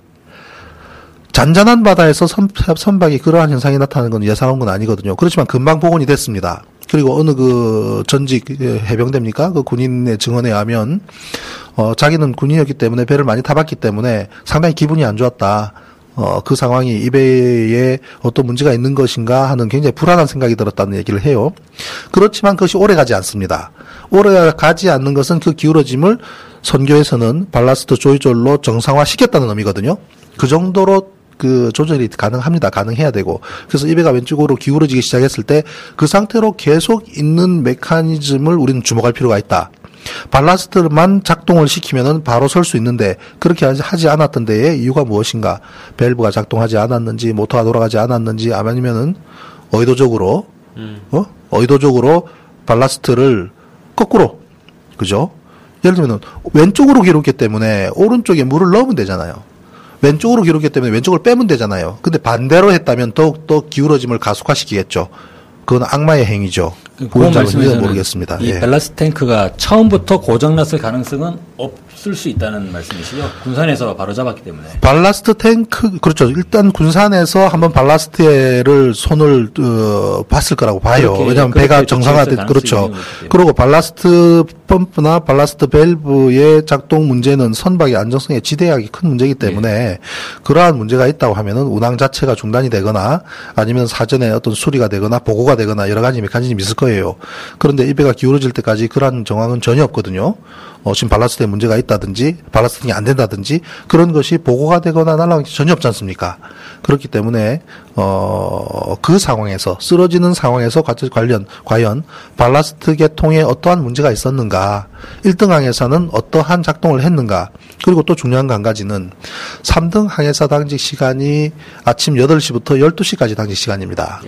잔잔한 바다에서 선, 선박이 그러한 현상이 나타나는 건 예상한 건 아니거든요. 그렇지만 금방 복원이 됐습니다. 그리고 어느 그 전직 해병대입니까? 그 군인의 증언에 의하면 어 자기는 군인이었기 때문에 배를 많이 타봤기 때문에 상당히 기분이 안 좋았다. 어, 그 상황이 이 배에 어떤 문제가 있는 것인가 하는 굉장히 불안한 생각이 들었다는 얘기를 해요. 그렇지만 그것이 오래 가지 않습니다. 오래 가지 않는 것은 그 기울어짐을 선교에서는 발라스트 조이절로 정상화 시켰다는 의미거든요. 그 정도로 그 조절이 가능합니다. 가능해야 되고. 그래서 이 배가 왼쪽으로 기울어지기 시작했을 때 그 상태로 계속 있는 메커니즘을 우리는 주목할 필요가 있다. 발라스트만 작동을 시키면은 바로 설 수 있는데 그렇게 하지- 않았던 데의 이유가 무엇인가? 밸브가 작동하지 않았는지 모터가 돌아가지 않았는지 아니면은 의도적으로 어? 의도적으로 발라스트를 거꾸로 그죠? 예를 들면 왼쪽으로 기울기 때문에 오른쪽에 물을 넣으면 되잖아요. 왼쪽으로 기울기 때문에 왼쪽을 빼면 되잖아요. 근데 반대로 했다면 더욱 더 기울어짐을 가속화시키겠죠. 그건 악마의 행위죠. 그 보험자는 말씀에서는 모르겠습니다. 이 예. 밸러스트 탱크가 처음부터 고장났을 가능성은 없을 수 있다는 말씀이시죠? 군산에서 바로 잡았기 때문에. 발라스트 탱크 그렇죠. 일단 군산에서 한번 발라스트를 손을 어, 봤을 거라고 봐요. 그렇게- 왜냐하면 배가 조치했을 그렇죠. 그리고 발라스트 펌프나 발라스트 밸브의 작동 문제는 선박의 안정성에 지대하게 큰 문제이기 때문에 그러한 문제가 있다고 하면은 운항 자체가 중단이 되거나 아니면 사전에 어떤 수리가 되거나 보고가 되거나 여러 가지 메커니즘이 있을 거예요. 그런데 이 배가 기울어질 때까지 그러한 정황은 전혀 없거든요. 어, 지금 발라스트에 문제가 있다든지 발라스팅이 안 된다든지 그런 것이 보고가 되거나 날라간 게 전혀 없지 않습니까? 그렇기 때문에 어, 그 상황에서 쓰러지는 상황에서 과- 관련 과연 발라스트 계통에 어떠한 문제가 있었는가? 1등 항해사는 어떠한 작동을 했는가? 그리고 또 중요한 거한 가지는 3등 항해사 당직 시간이 아침 8시부터 12시까지 당직 시간입니다.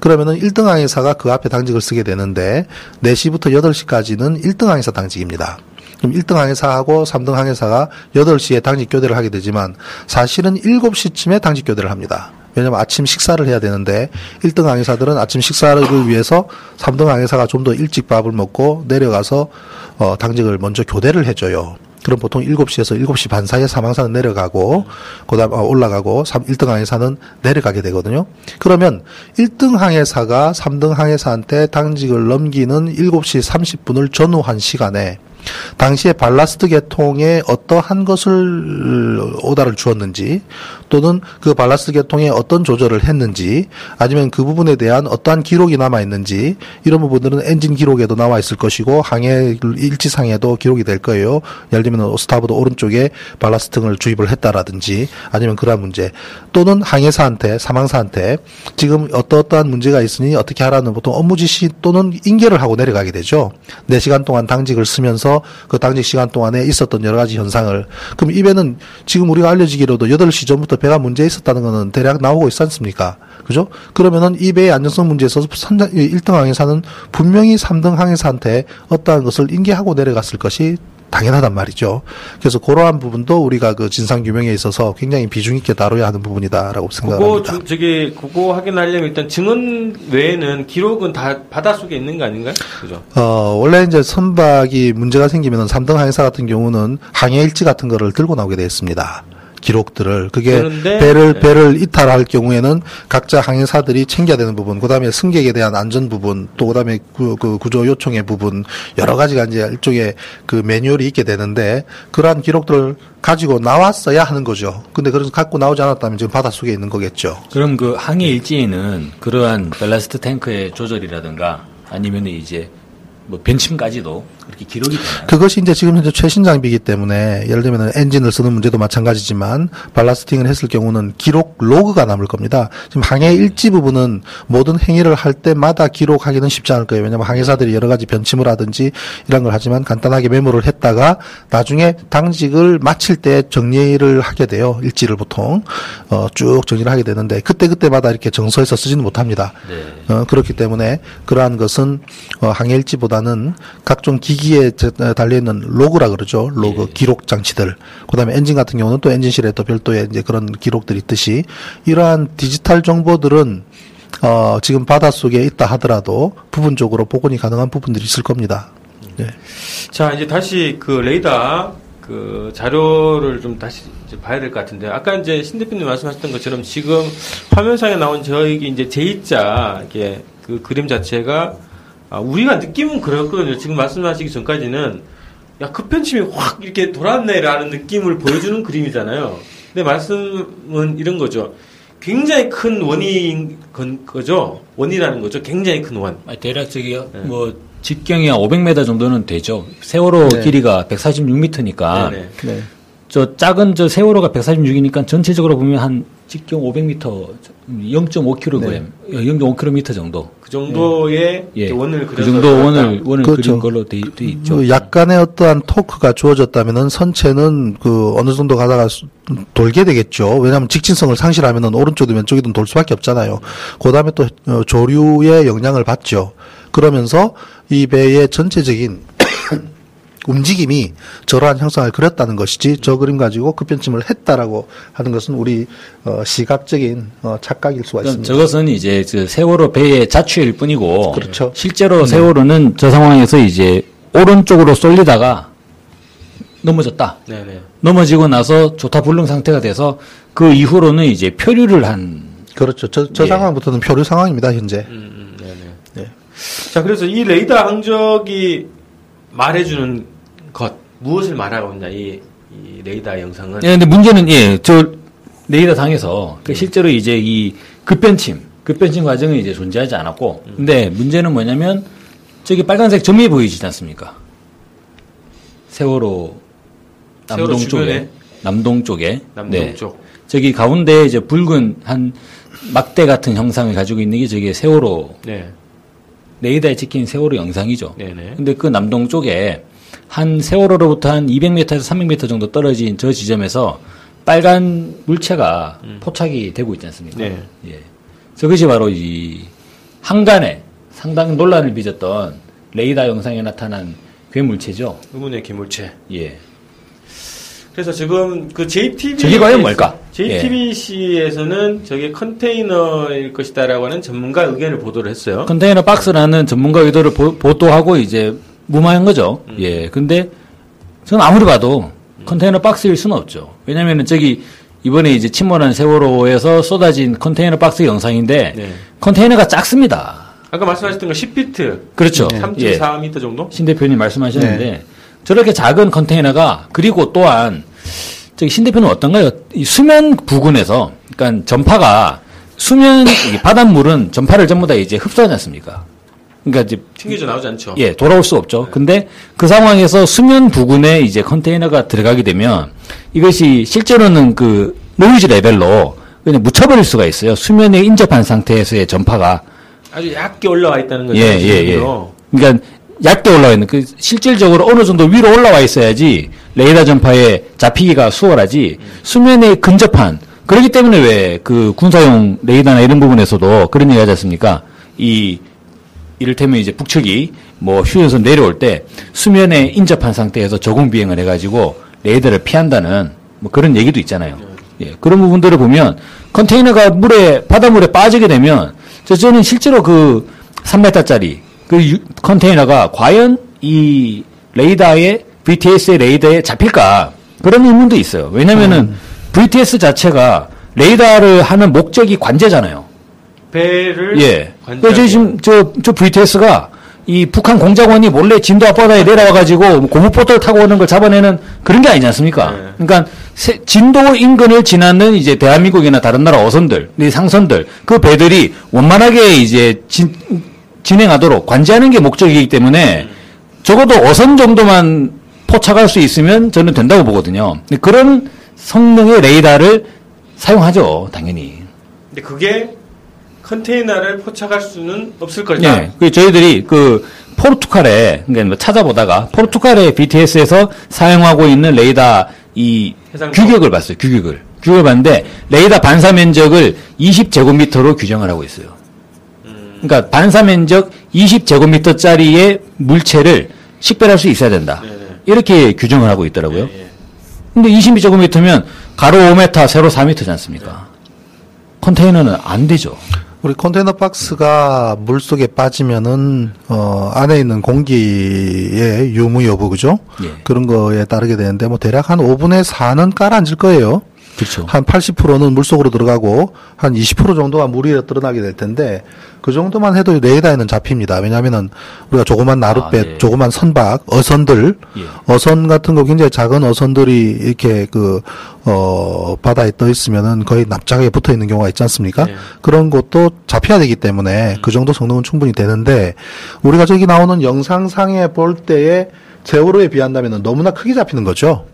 그러면은 1등 항해사가 그 앞에 당직을 쓰게 되는데 4시부터 8시까지는 1등 항해사 당직입니다. 그럼 1등 항해사하고 3등 항해사가 8시에 당직 교대를 하게 되지만 사실은 7시쯤에 당직 교대를 합니다. 왜냐면 아침 식사를 해야 되는데 1등 항해사들은 아침 식사를 위해서 3등 항해사가 좀 더 일찍 밥을 먹고 내려가서 어, 당직을 먼저 교대를 해줘요. 그럼 보통 7시에서 7시 반 사이에 사망사는 내려가고, 그 다음 올라가고, 3, 1등 항해사는 내려가게 되거든요. 그러면 1등 항해사가 3등 항해사한테 당직을 넘기는 7시 30분을 전후한 시간에 당시에 발라스트 계통에 어떠한 것을 오다를 주었는지 또는 그 발라스트 계통에 어떤 조절을 했는지 아니면 그 부분에 대한 어떠한 기록이 남아 있는지 이런 부분들은 엔진 기록에도 나와 있을 것이고 항해 일지상에도 기록이 될 거예요. 예를 들면 starboard 오른쪽에 ballasting을 주입을 했다라든지 아니면 그러한 문제 또는 항해사한테 삼항사한테 지금 어떠어떠한 문제가 있으니 어떻게 하라는 보통 업무 지시 또는 인계를 하고 내려가게 되죠. 4시간 동안 당직을 서면서 그 당직 시간 동안에 있었던 여러 가지 현상을 그럼 이 배는 지금 우리가 알려지기로도 8시 전부터 배가 문제 있었다는 거는 대략 나오고 있지 않습니까? 그죠? 그러면은 이 배의 안정성 문제에 있어서 1등 항해사는 분명히 3등 항해사한테 어떠한 것을 인계하고 내려갔을 것이 당연하단 말이죠. 그래서 그러한 부분도 우리가 그 진상 규명에 있어서 굉장히 비중 있게 다뤄야 하는 부분이다라고 생각합니다. 그거 저기 그거 확인하려면 일단 증언 외에는 기록은 다 바닷속에 있는 거 아닌가요? 그죠? 어, 원래 이제 선박이 문제가 생기면은 3등 항해사 같은 경우는 항해 일지 같은 거를 들고 나오게 되어 있습니다. 기록들을 그게 그런데, 배를 네. 배를 이탈할 경우에는 각자 항해사들이 챙겨야 되는 부분, 그다음에 승객에 대한 안전 부분, 또 그다음에 그, 그 구조 요청의 부분 여러 가지가 이제 일종의 그 매뉴얼이 있게 되는데 그러한 기록들을 가지고 나왔어야 하는 거죠. 근데 그래서 갖고 나오지 않았다면 지금 바닷속에 있는 거겠죠. 그럼 그 항해 일지에는 그러한 밸러스트 탱크의 조절이라든가 아니면 이제 뭐 변침까지도 그렇게 기록이 되나요? 그것이 이제 지금 현재 최신 장비이기 때문에 예를 들면 엔진을 쓰는 문제도 마찬가지지만 발라스팅을 했을 경우는 기록 로그가 남을 겁니다. 지금 항해 일지 부분은 모든 행위를 할 때마다 기록하기는 쉽지 않을 거예요. 왜냐하면 항해사들이 여러 가지 변침을 하든지 이런 걸 하지만 간단하게 메모를 했다가 나중에 당직을 마칠 때 정리를 하게 돼요. 일지를 보통 어, 쭉 정리를 하게 되는데 그때 그때마다 이렇게 정서해서 쓰지는 못합니다. 어, 그렇기 때문에 그러한 것은 어, 항해 일지보다는 각종 기 기에 저- 어, 달려있는 로그라 그러죠. 로그 기록 장치들. 그 다음에 엔진 같은 경우는 또 엔진실에 또 별도의 이제 그런 기록들이 있듯이 이러한 디지털 정보들은 어, 지금 바닷속에 있다 하더라도 부분적으로 복원이 가능한 부분들이 있을 겁니다. 네. 자, 이제 다시 그 레이더 그 자료를 좀 다시 이제 봐야 될 것 같은데 아까 이제 신 대표님 말씀하셨던 것처럼 지금 화면상에 나온 저기 이제 J자 이게 그 그림 자체가 아, 우리가 느낌은 그렇거든요. 지금 말씀하시기 전까지는 야 급편침이 확 이렇게 돌았네라는 느낌을 보여주는 그림이잖아요. 근데 말씀은 이런 거죠. 굉장히 큰 원인 건 거죠. 원이라는 거죠. 굉장히 큰 원. 아니, 대략 저기 뭐 직경이 한 500m 정도는 되죠. 세월호 네. 길이가 146m니까 네네. 네. 저 작은 저 세월호가 146이니까 전체적으로 보면 한 직경 500m 0.5kg, 네. 0.5km 정도. 그 정도의 예. 원을 그 그려서 정도. 원을 원을 그렇죠. 그린 걸로 돼, 돼 있죠. 그 약간의 어떠한 토크가 주어졌다면은 선체는 그 어느 정도 가다가 수- 돌게 되겠죠. 왜냐하면 직진성을 상실하면은 오른쪽이든 왼쪽이든 돌 수밖에 없잖아요. 그 다음에 또 어, 조류의 영향을 받죠. 그러면서 이 배의 전체적인 움직임이 저러한 형상을 그렸다는 것이지 저 그림 가지고 급변침을 했다라고 하는 것은 우리 어, 시각적인 어, 착각일 수가 그럼 있습니다. 저것은 이제 그 세월호 배의 자취일 뿐이고 그렇죠. 실제로 세월호는 저 상황에서 이제 오른쪽으로 쏠리다가 넘어졌다. 네네. 넘어지고 나서 조타불능 상태가 돼서 그 이후로는 이제 표류를 한 그렇죠. 저, 저 예. 상황부터는 표류 상황입니다 현재. 음, 음, 네네. 네. 자, 그래서 이 레이더 항적이 말해주는 것, 무엇을 말하고 있냐, 이, 이 레이더 영상은. 예, 근데 문제는 예, 저 레이더 당에서 그 실제로 이제 이 급변침, 급변침 과정은 이제 존재하지 않았고, 근데 문제는 뭐냐면 저기 빨간색 점이 보이지 않습니까? 세월호 세월호 남동 주변에? 쪽에, 남동 쪽에, 남동 네. 쪽. 저기 가운데 이제 붉은 한 막대 같은 형상을 가지고 있는 게 저게 세월호 네. 레이더에 찍힌 세월호 영상이죠. 네네. 근데 그 남동 쪽에 한 세월호로부터 한 200m에서 300m 정도 떨어진 저 지점에서 빨간 물체가 포착이 되고 있지 않습니까? 네. 예. 저것이 바로 이 한간에 상당히 논란을 빚었던 레이더 영상에 나타난 괴물체죠. 의문의 기물체. 예. 그래서 지금 그 JTB. 저게 과연 뭘까? JTBC에서는 저게 컨테이너일 것이다라고 하는 전문가 의견을 보도를 했어요. 컨테이너 박스라는 전문가 의도를 보, 보도하고 이제 무마한 거죠. 음. 예. 근데 저는 아무리 봐도 컨테이너 박스일 수는 없죠. 왜냐면은 저기 이번에 이제 침몰한 세월호에서 쏟아진 컨테이너 박스 영상인데 네. 컨테이너가 작습니다. 아까 말씀하셨던 거 10피트. 그렇죠. 네. 예. 3.4m 정도? 신 대표님 말씀하셨는데 저렇게 작은 컨테이너가 그리고 또한 저기 신 대표는 어떤가요? 이 수면 부근에서 그러니까 전파가 수면 이 바닷물은 전파를 전부 다 이제 흡수하지 않습니까? 그러니까 이제 튕겨져 나오지 않죠. 예, 돌아올 수 없죠. 근데 그 상황에서 수면 부근에 이제 컨테이너가 들어가게 되면 이것이 실제로는 그 노이즈 레벨로 그냥 묻혀버릴 수가 있어요. 수면에 인접한 상태에서의 전파가. 아주 얇게 올라와 있다는 거죠. 예, 예, 예. 그러니까 얇게 올라와 있는 그 실질적으로 어느 정도 위로 올라와 있어야지 레이더 전파에 잡히기가 수월하지 수면에 근접한 그렇기 때문에 왜 그 군사용 레이더나 이런 부분에서도 그런 얘기 하지 않습니까? 이 이를테면 이제 북측이 뭐 휴전선 내려올 때 수면에 인접한 상태에서 저공 비행을 해가지고 레이더를 피한다는 뭐 그런 얘기도 있잖아요. 예, 그런 부분들을 보면 컨테이너가 물에 바닷물에 빠지게 되면 저 저는 실제로 그 3m짜리 그 유- 컨테이너가 과연 이 레이더에 VTS의 레이더에 잡힐까 그런 의문도 있어요. 왜냐면은 VTS 자체가 레이더를 하는 목적이 관제잖아요. 배를 예. 관제하게. 그래서 지금 저, 저 VTS가 이 북한 공작원이 몰래 진도 앞바다에 내려와가지고 고무보트를 타고 오는 걸 잡아내는 그런 게 아니지 않습니까? 네. 그러니까 세- 진도 인근을 지나는 이제 대한민국이나 다른 나라 어선들, 이 상선들, 그 배들이 원만하게 이제 진, 진행하도록 관제하는 게 목적이기 때문에 적어도 어선 정도만 포착할 수 있으면 저는 된다고 보거든요. 그런 성능의 레이더를 사용하죠, 당연히. 근데 그게 컨테이너를 포착할 수는 없을 거다. 예. 그 저희들이 그 포르투갈에 그러니까 뭐 찾아보다가 포르투갈의 BTS에서 사용하고 있는 레이더 이. 규격을 봤어요. 규격을. 규격을 봤는데 레이더 반사 면적을 20제곱미터로 규정을 하고 있어요. 그러니까 반사 면적 20제곱미터짜리의 물체를 식별할 수 있어야 된다. 네네. 이렇게 규정을 하고 있더라고요. 예, 예. 근데 20제곱미터면 가로 5m, 세로 4m지 않습니까? 컨테이너는 안 되죠. 우리 컨테이너 박스가 물 속에 빠지면은 어 안에 있는 공기의 유무 여부 그죠? 예. 그런 거에 따르게 되는데 뭐 대략 한 5분의 4는 깔아앉을 거예요. 그렇죠. 한 80%는 물 속으로 들어가고 한 20% 정도가 물 위에 떠나게 될 텐데 그 정도만 해도 레이더에는 잡힙니다. 왜냐하면은 우리가 조그만 나룻배, 아, 네. 조그만 선박, 어선들, 예. 어선 같은 거 굉장히 작은 어선들이 이렇게 그 어 바다에 떠 있으면은 거의 납작하게 붙어 있는 경우가 있지 않습니까? 네. 그런 것도 잡혀야 되기 때문에 그 정도 성능은 충분히 되는데 우리가 저기 나오는 영상상에 볼 때의 세월호에 비한다면은 너무나 크게 잡히는 거죠.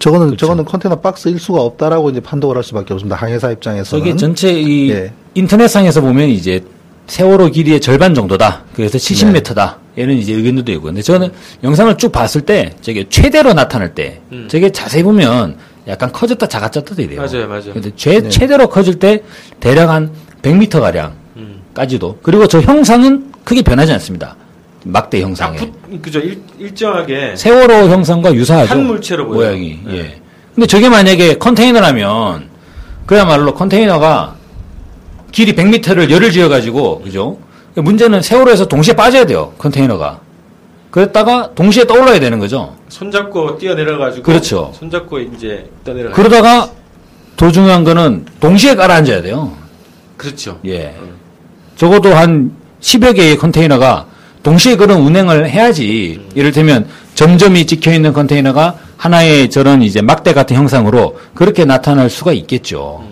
저거는 그렇죠. 저거는 컨테이너 박스 일 수가 없다라고 이제 판독을 할 수밖에 없습니다. 항해사 입장에서는. 저게 전체 이 예. 인터넷상에서 보면 이제 세월호 길이의 절반 정도다. 그래서 70m다. 이런 이제 의견도 있고. 근데 저는 영상을 쭉 봤을 때 저게 최대로 나타날 때 음. 저게 자세히 보면 약간 커졌다 작아졌다 돼요. 맞아요, 맞아요. 근데 최, 최대로 커질 때 대략 한 100m 가량 음. 까지도. 그리고 저 형상은 크게 변하지 않습니다. 막대 딱 형상에. 붙, 그죠. 일, 일정하게 세월호 형상과 유사하죠. 한 물체로 보여요. 모양이. 네. 예. 근데 저게 만약에 컨테이너라면 그야말로 컨테이너가 길이 100m를 열을 지어 가지고 그죠? 문제는 세월호에서 동시에 빠져야 돼요. 컨테이너가. 그랬다가 동시에 떠올라야 되는 거죠. 손잡고 뛰어내려가지고. 그렇죠. 손잡고 이제 뛰어내려가. 그러다가 더 중요한 거는 동시에 깔아앉아야 돼요. 그렇죠. 예. 적어도 한 10여 개의 컨테이너가 동시에 그런 운행을 해야지 이를테면 점점이 찍혀 있는 컨테이너가 하나의 저런 이제 막대 같은 형상으로 그렇게 나타날 수가 있겠죠.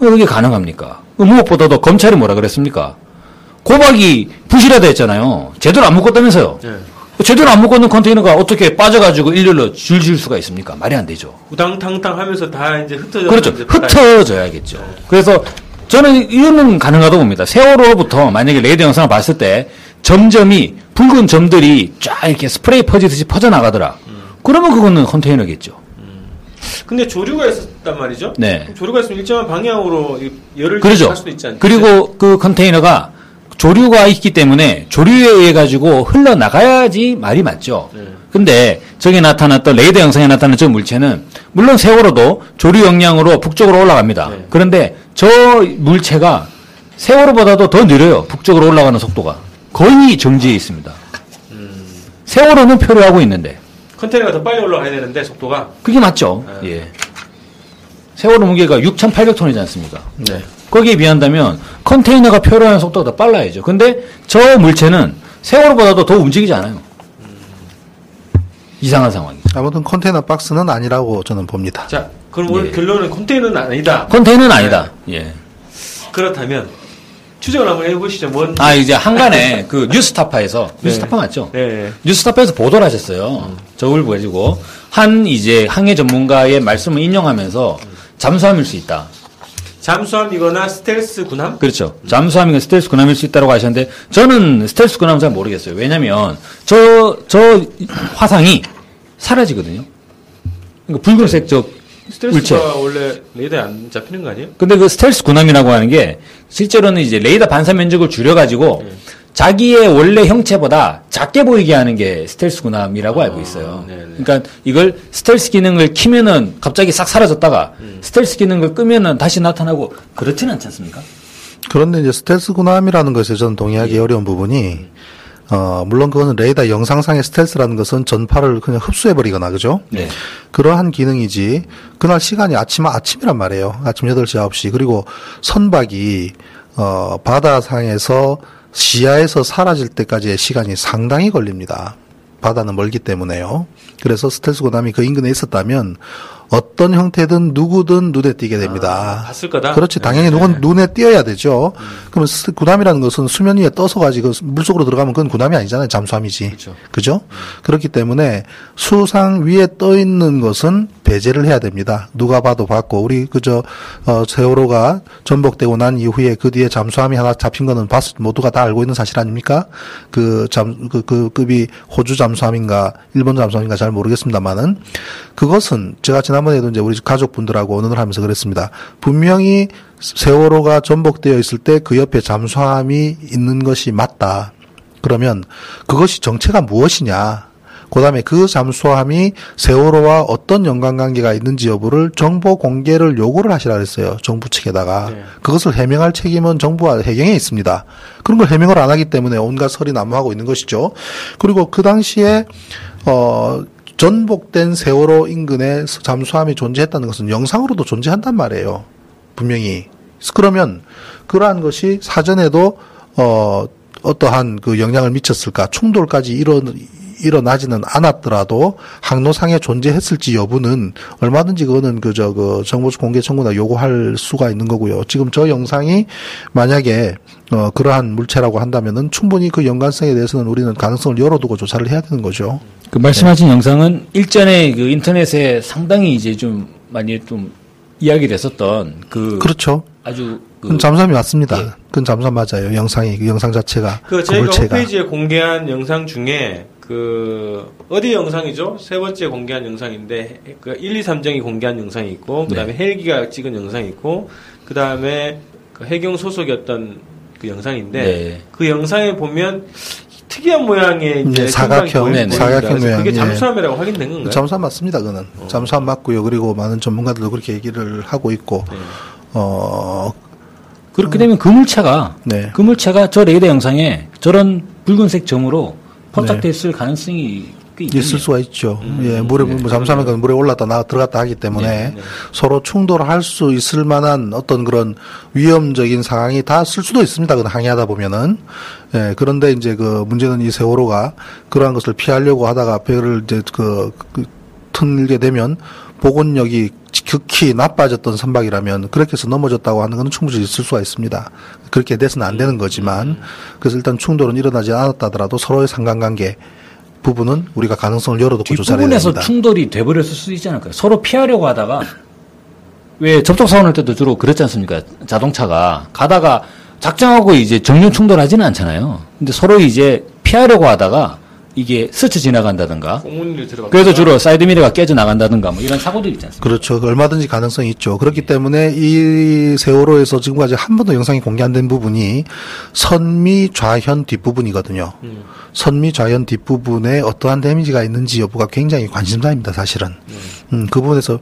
왜 그게 가능합니까? 그 무엇보다도 검찰이 뭐라 그랬습니까? 고박이 부실하다 했잖아요. 제대로 안 묶었다면서요. 예. 제대로 안 묶었는 컨테이너가 어떻게 빠져가지고 일렬로 줄질 수가 있습니까? 말이 안 되죠. 우당탕탕 하면서 다 이제 흩어져. 그렇죠. 흩어져야겠죠. 그래서 저는 이거는 가능하다고 봅니다. 세월호부터 만약에 레이더 영상을 봤을 때 점점이 붉은 점들이 쫙 이렇게 스프레이 퍼지듯이 퍼져나가더라. 그러면 그거는 컨테이너겠죠. 근데 조류가 있었단 말이죠. 네. 조류가 있으면 일정한 방향으로 이 열을 그러죠. 할 수도 있지 않나요? 그리고 그 컨테이너가 조류가 있기 때문에 조류에 의해 가지고 흘러나가야지 말이 맞죠. 네. 근데 저기 나타났던 레이더 영상에 나타난 저 물체는 물론 세월호도 조류 영향으로 북쪽으로 올라갑니다. 네. 그런데 저 물체가 세월호보다도 더 느려요. 북쪽으로 올라가는 속도가 거의 정지해 있습니다. 음. 세월호는 표류하고 있는데 컨테이너가 더 빨리 올라가야 되는데 속도가. 그게 맞죠. 네. 예. 세월호 무게가 6,800톤이지 않습니까? 네. 거기에 비한다면 컨테이너가 표류하는 속도가 더 빨라야죠. 근데 저 물체는 세월호보다도 더 움직이지 않아요. 이상한 상황이죠. 아무튼 컨테이너 박스는 아니라고 저는 봅니다. 자, 그럼 오늘 예. 결론은 컨테이너는 아니다. 컨테이너는 아니다. 예. 그렇다면 추정을 한번 해보시죠. 뭔? 아 이제 한간에 그 [LAUGHS] 뉴스타파에서 네. 뉴스타파 맞죠? 네. 뉴스타파에서 보도를 하셨어요. 저걸 가지고 한 이제 항해 전문가의 말씀을 인용하면서 잠수함일 수 있다. 잠수함이거나 스텔스 군함? 그렇죠. 잠수함이건 스텔스 군함일 수 있다고 하셨는데 저는 스텔스 군함은 잘 모르겠어요. 왜냐면 저, 저 화상이 사라지거든요. 그러니까 붉은색 저 스텔스가 물체. 원래 레이더에 안 잡히는 거 아니에요? 근데 그 스텔스 군함이라고 하는 게 실제로는 이제 레이더 반사 면적을 줄여가지고 자기의 원래 형체보다 작게 보이게 하는 게 스텔스 군함이라고 알고 있어요. 네네. 그러니까 이걸 스텔스 기능을 키면은 갑자기 싹 사라졌다가 스텔스 기능을 끄면은 다시 나타나고 그렇지는 않지 않습니까? 그런데 이제 스텔스 군함이라는 것에 저는 동의하기 예. 어려운 부분이 어 물론 그거는 레이더 영상상의 스텔스라는 것은 전파를 그냥 흡수해 버리거나 그죠? 네. 그러한 기능이지 그날 시간이 아침 아침이란 말이에요. 아침 8시 9시 그리고 선박이 어 바다상에서 시야에서 사라질 때까지의 시간이 상당히 걸립니다. 바다는 멀기 때문에요. 그래서 스텔스 군함이 그 인근에 있었다면 어떤 형태든 누구든 눈에 띄게 됩니다. 아, 봤을 거다? 그렇지. 당연히 네. 누군 눈에 띄어야 되죠. 그러면 스- 군함이라는 것은 수면 위에 떠서 가지고 물속으로 들어가면 그건 군함이 아니잖아요. 잠수함이지. 그렇죠. 그죠? 그렇기 때문에 수상 위에 떠 있는 것은 배제를 해야 됩니다. 누가 봐도 봤고 우리 그저 어 세월호가 전복되고 난 이후에 그 뒤에 잠수함이 하나 잡힌 거는 봤 모두가 다 알고 있는 사실 아닙니까? 그잠그 그 급이 호주 잠수함인가 일본 잠수함인가 잘 모르겠습니다만은 그것은 제가 지난번에도 이제 우리 가족분들하고 언론을 하면서 그랬습니다. 분명히 세월호가 전복되어 있을 때 그 옆에 잠수함이 있는 것이 맞다. 그러면 그것이 정체가 무엇이냐? 그 다음에 그 잠수함이 세월호와 어떤 연관관계가 있는지 여부를 정보 공개를 요구를 하시라 그랬어요. 정부 측에다가. 네. 그것을 해명할 책임은 정부와 해경에 있습니다. 그런 걸 해명을 안 하기 때문에 온갖 설이 난무하고 있는 것이죠. 그리고 그 당시에, 어, 전복된 세월호 인근에 잠수함이 존재했다는 것은 영상으로도 존재한단 말이에요. 분명히. 그러면 그러한 것이 사전에도 어 어떠한 그 영향을 미쳤을까 충돌까지 일어 일어나지는 않았더라도 항로상에 존재했을지 여부는 얼마든지 그거는 그저 그 정보 공개 청구나 요구할 수가 있는 거고요. 지금 저 영상이 만약에 어 그러한 물체라고 한다면은 충분히 그 연관성에 대해서는 우리는 가능성을 열어두고 조사를 해야 되는 거죠. 그 말씀하신 영상은 일전에 그 인터넷에 상당히 이제 좀 많이 좀 이야기를 했었던 그 그렇죠. 아주 그 잠수함이 맞습니다. 그건 잠수함 맞아요. 영상이 그 영상 자체가 그그 저희가 물체가 홈페이지에 공개한 영상 중에 그 어디 영상이죠? 세 번째 공개한 영상인데 그 1, 2, 3정이 공개한 영상이 있고 그다음에 헬기가 찍은 영상이 있고 그다음에 그 해경 소속이었던 그 영상인데 네. 그 영상에 보면 특이한 모양의 이제 네, 사각형, 네. 사각형 모양, 그게 예. 잠수함이라고 확인된 건가요? 잠수함 맞습니다. 그는 잠수함 맞고요. 그리고 많은 전문가들도 그렇게 얘기를 하고 있고 네. 어 그렇게 되면 그 물체가 네. 그 물체가 저 레이더 영상에 저런 붉은색 점으로 포착됐을 가능성이 꽤 있겠네요. 있을 수가 있죠. 예, 물에 뭐 잠수함에 가 물에 올랐다 나 들어갔다 하기 때문에 네, 네. 서로 충돌할 수 있을 만한 어떤 그런 위험적인 상황이 다 쓸 수도 있습니다. 그 항해하다 보면은 예, 그런데 이제 그 문제는 이 세월호가 그러한 것을 피하려고 하다가 배를 이제 그, 그 틀게 되면 복원력이 극히 나빠졌던 선박이라면 그렇게 해서 넘어졌다고 하는 것은 충분히 있을 수가 있습니다. 그렇게 돼서는 안 되는 거지만 그래서 일단 충돌은 일어나지 않았다더라도 서로의 상관관계 부분은 우리가 가능성을 열어두고 조사를 해야 됩니다. 충돌이 돼버렸을 수도 있지 않을까요? 서로 피하려고 하다가 왜 접촉 사고날 때도 주로 그렇지 않습니까? 자동차가 가다가 작정하고 이제 정면 충돌하지는 않잖아요. 근데 서로 이제 피하려고 하다가 이게 스쳐 지나간다든가. 그래서 주로 사이드미러가 깨져 나간다든가 뭐 이런 사고도 있지 않습니까? 그렇죠. 얼마든지 가능성이 있죠. 그렇기 때문에 이 세월호에서 지금까지 한 번도 영상이 공개 안 된 부분이 선미 좌현 뒷부분이거든요. 음. 선미 좌현 뒷부분에 어떠한 데미지가 있는지 여부가 굉장히 관심사입니다, 사실은. 음, 그 부분에서,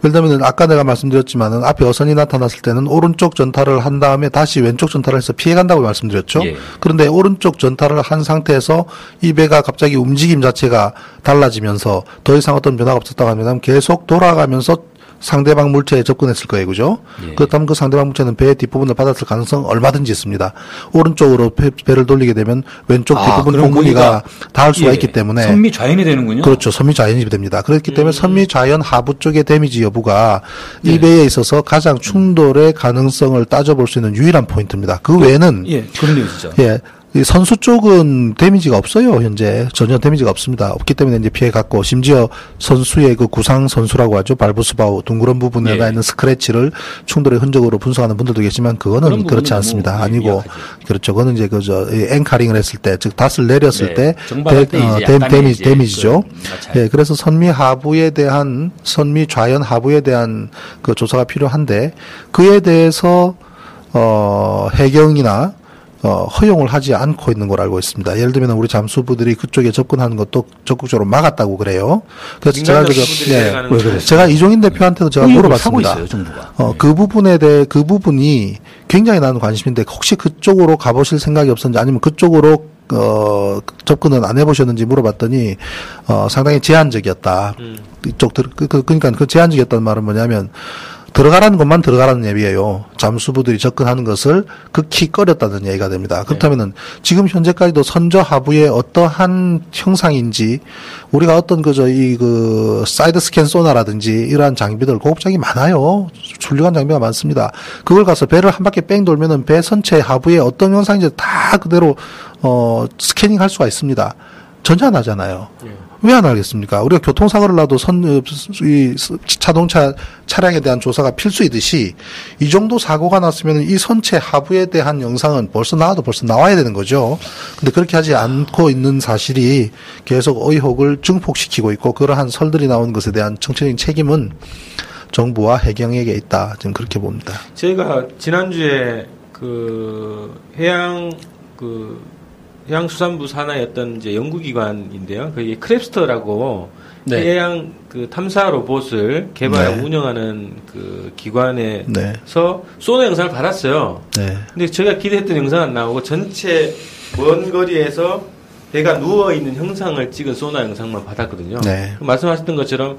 들면 아까 내가 말씀드렸지만은 앞에 어선이 나타났을 때는 오른쪽 전타를 한 다음에 다시 왼쪽 전타를 해서 피해간다고 말씀드렸죠. 예. 그런데 오른쪽 전타를 한 상태에서 이 배가 갑자기 움직임 자체가 달라지면서 더 이상 어떤 변화가 없었다고 하면 계속 돌아가면서 상대방 물체에 접근했을 거예요, 그죠? 예. 그렇다면 그 상대방 물체는 배의 뒷부분을 받았을 가능성 얼마든지 있습니다. 오른쪽으로 배, 를 돌리게 되면 왼쪽 아, 뒷부분 거기가 닿을 수가 예, 있기 때문에 선미 좌연이 되는군요. 그렇죠. 선미 좌연이 됩니다. 그렇기 음. 때문에 선미 좌연 하부 쪽의 데미지 여부가 네. 이 배에 있어서 가장 충돌의 가능성을 따져볼 수 있는 유일한 포인트입니다. 그 외에는 예, 그런데요, 진짜. 예. 이 선수 쪽은 데미지가 없어요, 현재. 전혀 데미지가 없습니다. 없기 때문에 이제 피해 갔고, 심지어 선수의 그 구상 선수라고 하죠. bulbous bow, 둥그런 부분에 예. 가 있는 스크래치를 충돌의 흔적으로 분석하는 분들도 계시지만, 그런 그거는 그렇지 않습니다. 아니고, 미약하죠. 그렇죠. 그거는 이제 그, 저, 이 anchoring을 했을 때, 즉, 닻을 내렸을 네. 때, 때 이제 데, 데미지, 데미지죠. 마찰. 예, 그래서 선미 하부에 대한, 선미 좌현 하부에 대한 그 조사가 필요한데, 그에 대해서, 어, 해경이나 어, 허용을 하지 않고 있는 걸 알고 있습니다. 예를 들면 우리 잠수부들이 그쪽에 접근하는 것도 적극적으로 막았다고 그래요. 그래서 제가 그저 네? 제가 이종인 대표한테도 제가 의혹을 물어봤습니다. 있어요, 정부가. 어, 그 부분에 대해 그 부분이 굉장히 나는 관심인데 혹시 그쪽으로 가보실 생각이 없었는지 아니면 그쪽으로 어, 접근은 안 해보셨는지 물어봤더니 어, 상당히 제한적이었다. 이쪽 들, 그, 그, 그러니까 그 제한적이었다는 말은 뭐냐면 들어가라는 것만 들어가라는 얘기예요. 잠수부들이 접근하는 것을 극히 꺼렸다는 얘기가 됩니다. 그렇다면은 지금 현재까지도 선저 하부의 어떠한 형상인지 우리가 어떤 그저 이 그 side scan sonar라든지 이러한 장비들 고급장이 많아요. 훌륭한 장비가 많습니다. 그걸 가서 배를 한 바퀴 뺑 돌면은 배 선체 하부에 어떤 형상인지 다 그대로 어 스캐닝 할 수가 있습니다. 전혀 안 하잖아요. 왜안 하겠습니까? 우리가 교통사고를 나도 선, 어, 이 자동차 차량에 대한 조사가 필수이듯이 이 정도 사고가 났으면 이 선체 하부에 대한 영상은 벌써 나와도 벌써 나와야 되는 거죠. 근데 그렇게 하지 않고 있는 사실이 계속 의혹을 증폭시키고 있고 그러한 설들이 나오는 것에 대한 정치적인 책임은 정부와 해경에게 있다. 지금 그렇게 봅니다. 저희가 지난주에 그 해양 그 해양수산부 산하였던 이제 연구기관인데요. 그게 크랩스터라고 네. 해양 그 탐사 로봇을 개발 네. 운영하는 그 기관에서 네. 쏘는 영상을 받았어요. 네. 근데 제가 기대했던 영상은 안 나오고 전체 먼 거리에서 배가 누워 있는 형상을 찍은 소나 영상만 받았거든요. 네. 말씀하셨던 것처럼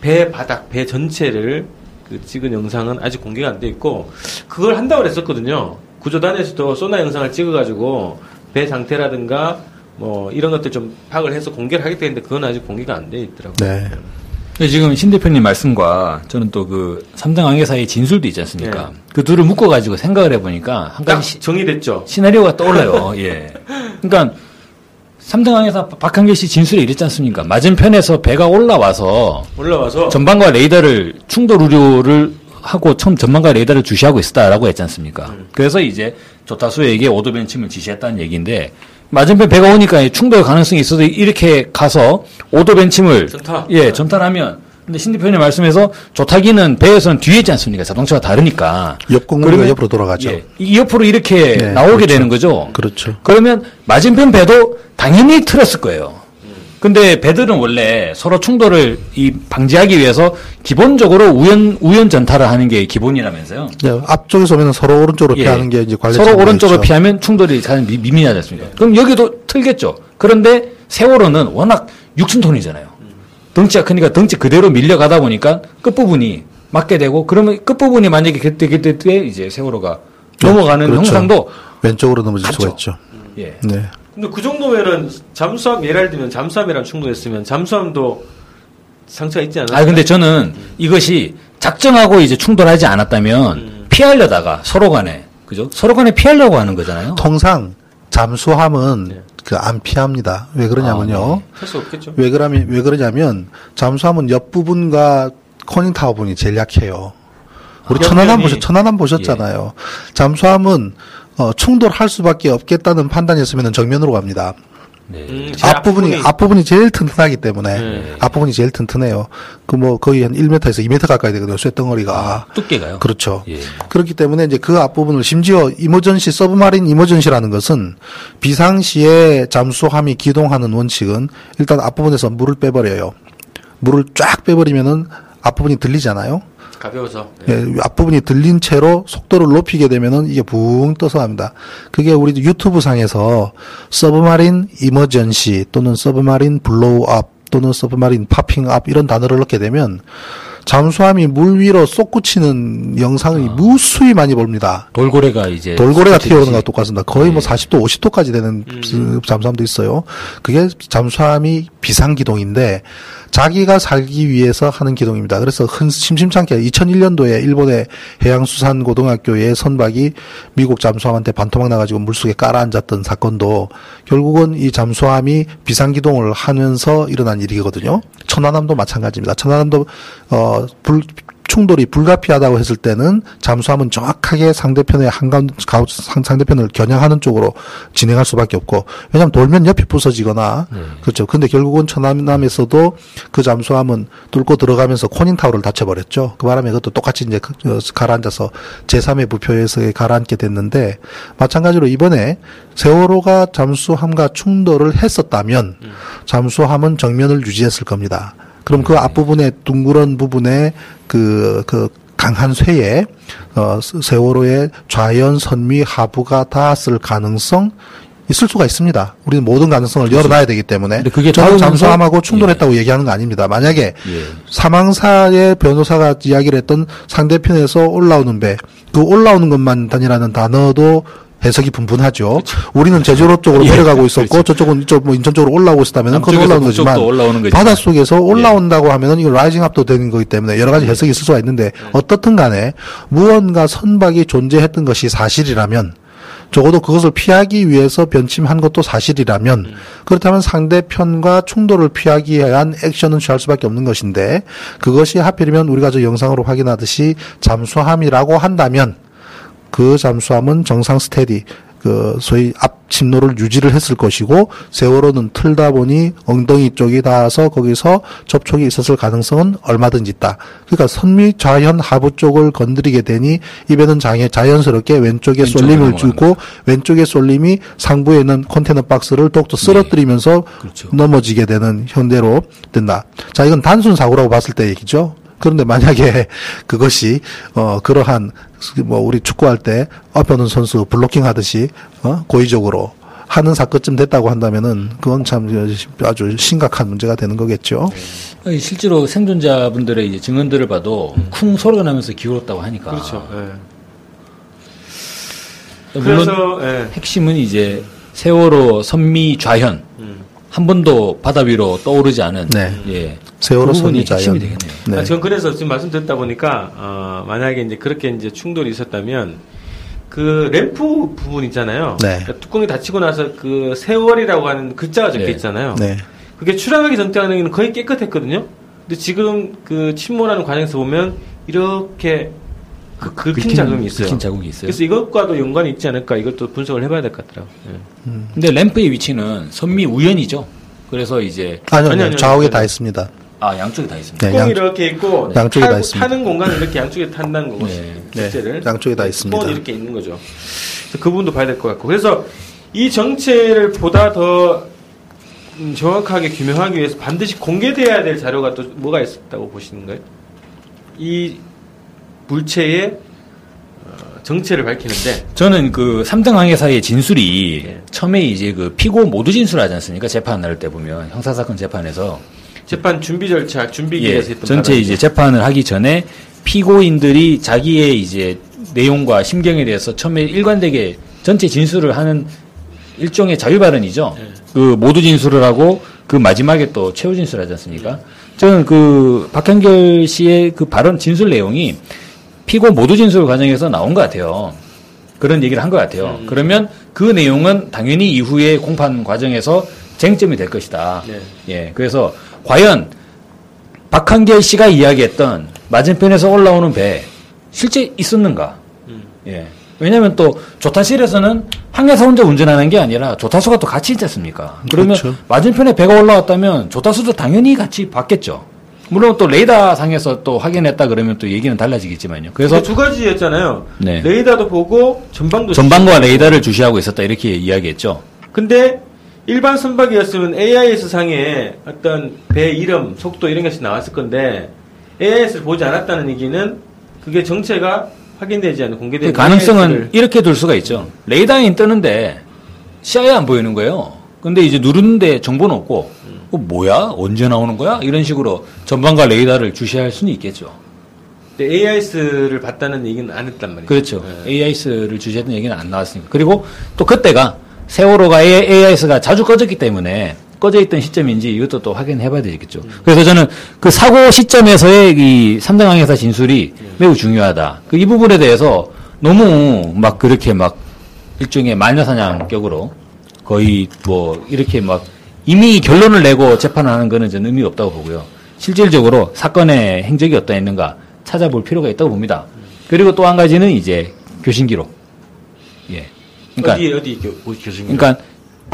배 바닥, 배 전체를 그 찍은 영상은 아직 공개가 안 돼 있고 그걸 한다고 그랬었거든요. 구조단에서도 소나 영상을 찍어가지고 배 상태라든가 뭐 이런 것들 좀 파악을 해서 공개를 하겠다 했는데 그건 아직 공개가 안 돼 있더라고요. 네. 근데 지금 신 대표님 말씀과 저는 또 그 삼등 항해 사이의 진술도 있지 않습니까? 그 둘을 묶어가지고 생각을 해보니까 한딱 가지 시, 정리됐죠. 시나리오가 떠올라요. [LAUGHS] 예. 그러니까 삼등 항해사 박한계 씨 진술에 이랬지 않습니까? 맞은편에서 배가 올라와서 올라와서 전방과 레이더를 충돌 우려를 하고 처음 전방과 레이더를 주시하고 있었다라고 했지 않습니까? 그래서 이제 조타수에게 오도벤침을 지시했다는 얘기인데 맞은편 배가 오니까 충돌 가능성이 있어도 이렇게 가서 오도벤침을 전타. 예 전탄하면 근데 신 대표님 말씀에서 조타기는 배에서는 뒤에 있지 않습니까? 자동차가 다르니까 옆 공무가 그러면- 옆으로 돌아가죠. 예, 이 옆으로 이렇게 네, 나오게 그렇죠. 되는 거죠. 그렇죠. 그러면 맞은편 배도 당연히 틀었을 거예요. 근데 배들은 원래 서로 충돌을 이 방지하기 위해서 기본적으로 우연 우연 전타를 하는 게 기본이라면서요. 네, 앞쪽에서 오면 서로 오른쪽으로 예. 피하는 게 이제 관례 서로 오른쪽으로 피하면 충돌이 가장 미- 미미하지 않습니까? 그럼 여기도 틀겠죠. 그런데 세월호는 워낙 6천 톤이잖아요. 덩치가 크니까 덩치 그대로 밀려가다 보니까 끝부분이 맞게 되고 그러면 끝부분이 만약에 그때 그때 때 이제 세월호가 넘어가는 그렇죠. 형상도 왼쪽으로 넘어질 수가. 있죠. 예. 네. 근데 그 정도면은 잠수함 예를 들면 잠수함이랑 충돌했으면 잠수함도 상처가 있지 않아요? 아 근데 저는 이것이 작정하고 이제 충돌하지 않았다면 피하려다가 서로 간에 그죠? 서로 간에 피하려고 하는 거잖아요. 통상 잠수함은 네. 그안 피합니다. 왜 그러냐면요. 할수 없겠죠. 왜 그러면 왜 그러냐면 잠수함은 옆 부분과 conning tower 부분이 제일 약해요. 우리 아, 천안함 보셨 천안함 보셨잖아요. 잠수함은 어, 충돌할 수밖에 없겠다는 판단이었으면 정면으로 갑니다. 네. 음, 제일 앞부분이 앞부분이- 앞부분이 제일 튼튼하기 때문에 네. 앞부분이 제일 튼튼해요. 그 뭐 거의 한 1m에서 2m 가까이 되거든요. 쇳덩어리가. 두께가요. 그렇죠. 예. 그렇기 때문에 이제 그 앞부분을 심지어 emergency submarine emergency라는 것은 비상시에 잠수함이 기동하는 원칙은 일단 앞부분에서 물을 빼버려요. 물을 쫙 빼버리면은 앞부분이 들리잖아요. 가벼워서. 네. 예, 앞부분이 들린 채로 속도를 높이게 되면은 이게 붕 떠서 합니다. 그게 우리 유튜브 상에서 submarine emergency 또는 submarine blow up 또는 submarine popping up 이런 단어를 넣게 되면 잠수함이 물 위로 솟구치는 영상이 무수히 많이 봅니다. 돌고래가 이제 돌고래가. 튀어오르는 것과 똑같습니다. 거의 뭐 네. 40도, 50도까지 되는 그 잠수함도 있어요. 그게 잠수함이 비상 기동인데 자기가 살기 위해서 하는 기동입니다. 그래서 흔, 심심찮게 2001년도에 일본의 해양수산 고등학교의 선박이 미국 잠수함한테 반토막 나가지고 물속에 깔아앉았던 사건도 결국은 이 잠수함이 비상 기동을 하면서 일어난 일이거든요. 천안함도 마찬가지입니다. 천안함도 어, 불, 충돌이 불가피하다고 했을 때는 잠수함은 정확하게 상대편의 상- 상대편을 겨냥하는 쪽으로 진행할 수밖에 없고 왜냐하면 돌면 옆이 부서지거나 그렇죠. 근데 결국은 천안함에서도 그 잠수함은 뚫고 들어가면서 코닌 타워를 다쳐버렸죠. 그 바람에 그것도 똑같이 이제 그- 어, 가라앉아서 제3의 부표에서 가라앉게 됐는데 마찬가지로 이번에 세월호가 잠수함과 충돌을 했었다면 잠수함은 정면을 유지했을 겁니다. 그럼 그 앞부분에 둥그런 부분에 그, 그 강한 쇠에, 어, 스- 세월호의 좌현, 선미, 하부가 닿았을 가능성 있을 수가 있습니다. 우리는 모든 가능성을 열어놔야 되기 때문에. 근데 그게 저는 잠수함하고 충돌했다고 얘기하는 거 아닙니다. 만약에 예. 사망사의 변호사가 이야기를 했던 상대편에서 올라오는 배, 그 올라오는 것만 단이라는 단어도 해석이 분분하죠. 우리는 제주도 쪽으로 예, 내려가고 있었고 그렇죠. 저쪽은 이쪽 뭐 인천 쪽으로 올라오고 있었다면 그건 북쪽도 거지만 올라오는 거지만. 바닷 속에서 올라온다고 하면은 이거 rising up도 되는 거기 때문에 여러 가지 해석이 있을 수가 있는데 어떻든 간에 무언가 선박이 존재했던 것이 사실이라면 적어도 그것을 피하기 위해서 변침한 것도 사실이라면 그렇다면 상대편과 충돌을 피하기 위한 액션은 취할 수밖에 없는 것인데 그것이 하필이면 우리가 저 영상으로 확인하듯이 잠수함이라고 한다면 그 잠수함은 정상 스테디 그 소위 앞 침노를 유지를 했을 것이고 세월호는 틀다 보니 엉덩이 쪽이 닿아서 거기서 접촉이 있었을 가능성은 얼마든지 있다. 그러니까 선미 좌현 하부 쪽을 건드리게 되니 입에는 장애 자연스럽게 왼쪽에 쏠림을 주고 왼쪽의 쏠림이 상부에 있는 컨테이너 박스를 더욱더 쓰러뜨리면서 그렇죠. 넘어지게 되는 현대로 된다. 자, 이건 단순 사고라고 봤을 때 얘기죠. 그런데 만약에 그것이 어 그러한 뭐 우리 축구할 때 앞에 오는 선수 블로킹 하듯이 어 고의적으로 하는 사건쯤 됐다고 한다면은 그건 참 아주 심각한 문제가 되는 거겠죠. 아니, 실제로 생존자분들의 이제 증언들을 봐도 쿵 소리가 나면서 기울었다고 하니까. 그렇죠. 예. 물론 그래서 예. 핵심은 이제 세월호 선미 좌현 음. 한 번도 바다 위로 떠오르지 않은 네. 예. 세월호 그 선미 좌현. 핵심이 되겠네요. 네. 아, 전 그래서 지금 말씀 듣다 보니까 어, 만약에 이제 그렇게 이제 충돌이 있었다면 그 램프 부분 있잖아요. 네. 그러니까 뚜껑이 닫히고 나서 그 세월이라고 하는 글자가 적혀 네. 있잖아요. 네. 그게 출항하기 전까지는 거의 깨끗했거든요. 근데 지금 그 침몰하는 과정에서 보면 이렇게 그 긁힌 자국이 있어요. 긁힌 자국이 있어요. 그래서 이것과도 연관이 있지 않을까 이것도 분석을 해봐야 될 것 같더라고요. 예. 근데 램프의 위치는 선미 우연이죠. 그래서 이제 아니요, 아니, 아니요. 아니요. 좌우에 다 있습니다. 아 양쪽에 다 있습니다. 네, 뚜껑이 양- 이렇게 있고 양쪽에 다 타- 있습니다. 타는 공간은 이렇게 양쪽에 탄다는 거고 네. 네, 실제를 양쪽에 다 있습니다. 스폰이 이렇게 있는 거죠. 그래서 그 부분도 봐야 될 것 같고 그래서 이 정체를 보다 더 음, 정확하게 규명하기 위해서 반드시 공개돼야 될 자료가 또 뭐가 있었다고 보시는 거예요? 이 물체의 어, 정체를 밝히는데 저는 그 3등 항해사의 진술이 예. 처음에 이제 그 피고 모두 진술하지 않습니까? 재판할 때 보면 형사 사건 재판에서 재판 준비 절차, 준비 예, 기에서 했던 전체. 이제 재판을 하기 전에 피고인들이 자기의 이제 내용과 심경에 대해서 처음에 일관되게 전체 진술을 하는 일종의 자유 발언이죠. 네. 그 모두 진술을 하고 그 마지막에 또 최후 진술하지 않습니까? 저는 그 박한결 씨의 그 발언 진술 내용이 피고 모두 진술 과정에서 나온 것 같아요. 그런 얘기를 한 것 같아요. 음. 그러면 그 내용은 당연히 이후에 공판 과정에서 쟁점이 될 것이다. 네. 예, 그래서 과연 박한결 씨가 이야기했던 맞은편에서 올라오는 배 실제 있었는가? 음. 예. 왜냐하면 또 조타실에서는 항해사 혼자 운전하는 게 아니라 조타수가 또 같이 있지 않습니까? 그러면 그렇죠. 맞은편에 배가 올라왔다면 조타수도 당연히 같이 봤겠죠. 물론 또 레이더 상에서 또 확인했다 그러면 또 얘기는 달라지겠지만요. 그래서 두 가지였잖아요. 네. 레이더도 보고 전방도 전방과 레이더를 주시하고 있었다 이렇게 이야기했죠. 근데 일반 선박이었으면 AIS 상에 어떤 배 이름, 속도 이런 것이 나왔을 건데 AIS를 보지 않았다는 얘기는 그게 정체가 확인되지 않은 그 공개된 가능성은 AIS 를 이렇게 둘 수가 있죠. 레이더에 뜨는데 시야에 안 보이는 거예요. 근데 이제 누르는데 정보는 없고 어, 뭐야? 언제 나오는 거야? 이런 식으로 전방과 레이더를 주시할 수는 있겠죠. AIS를 봤다는 얘기는 안 했단 말이에요. 그렇죠. 네. AIS를 주시했던 얘기는 안 나왔으니까. 그리고 또 그때가 세월호가 AIS가 자주 꺼졌기 때문에 꺼져 있던 시점인지 이것도 또 확인해 봐야 되겠죠. 그래서 저는 그 사고 시점에서의 이 3등 항해사 진술이 매우 중요하다. 그 이 부분에 대해서 너무 막 그렇게 막 일종의 마녀사냥격으로 거의 뭐 이렇게 막 이미 결론을 내고 재판을 하는 거는 저는 의미가 없다고 보고요. 실질적으로 사건의 행적이 어떠했는가 찾아볼 필요가 있다고 봅니다. 그리고 또 한 가지는 이제 교신 기록. 예. 그러니까 어디 어디 교, 뭐 교수님? 그러니까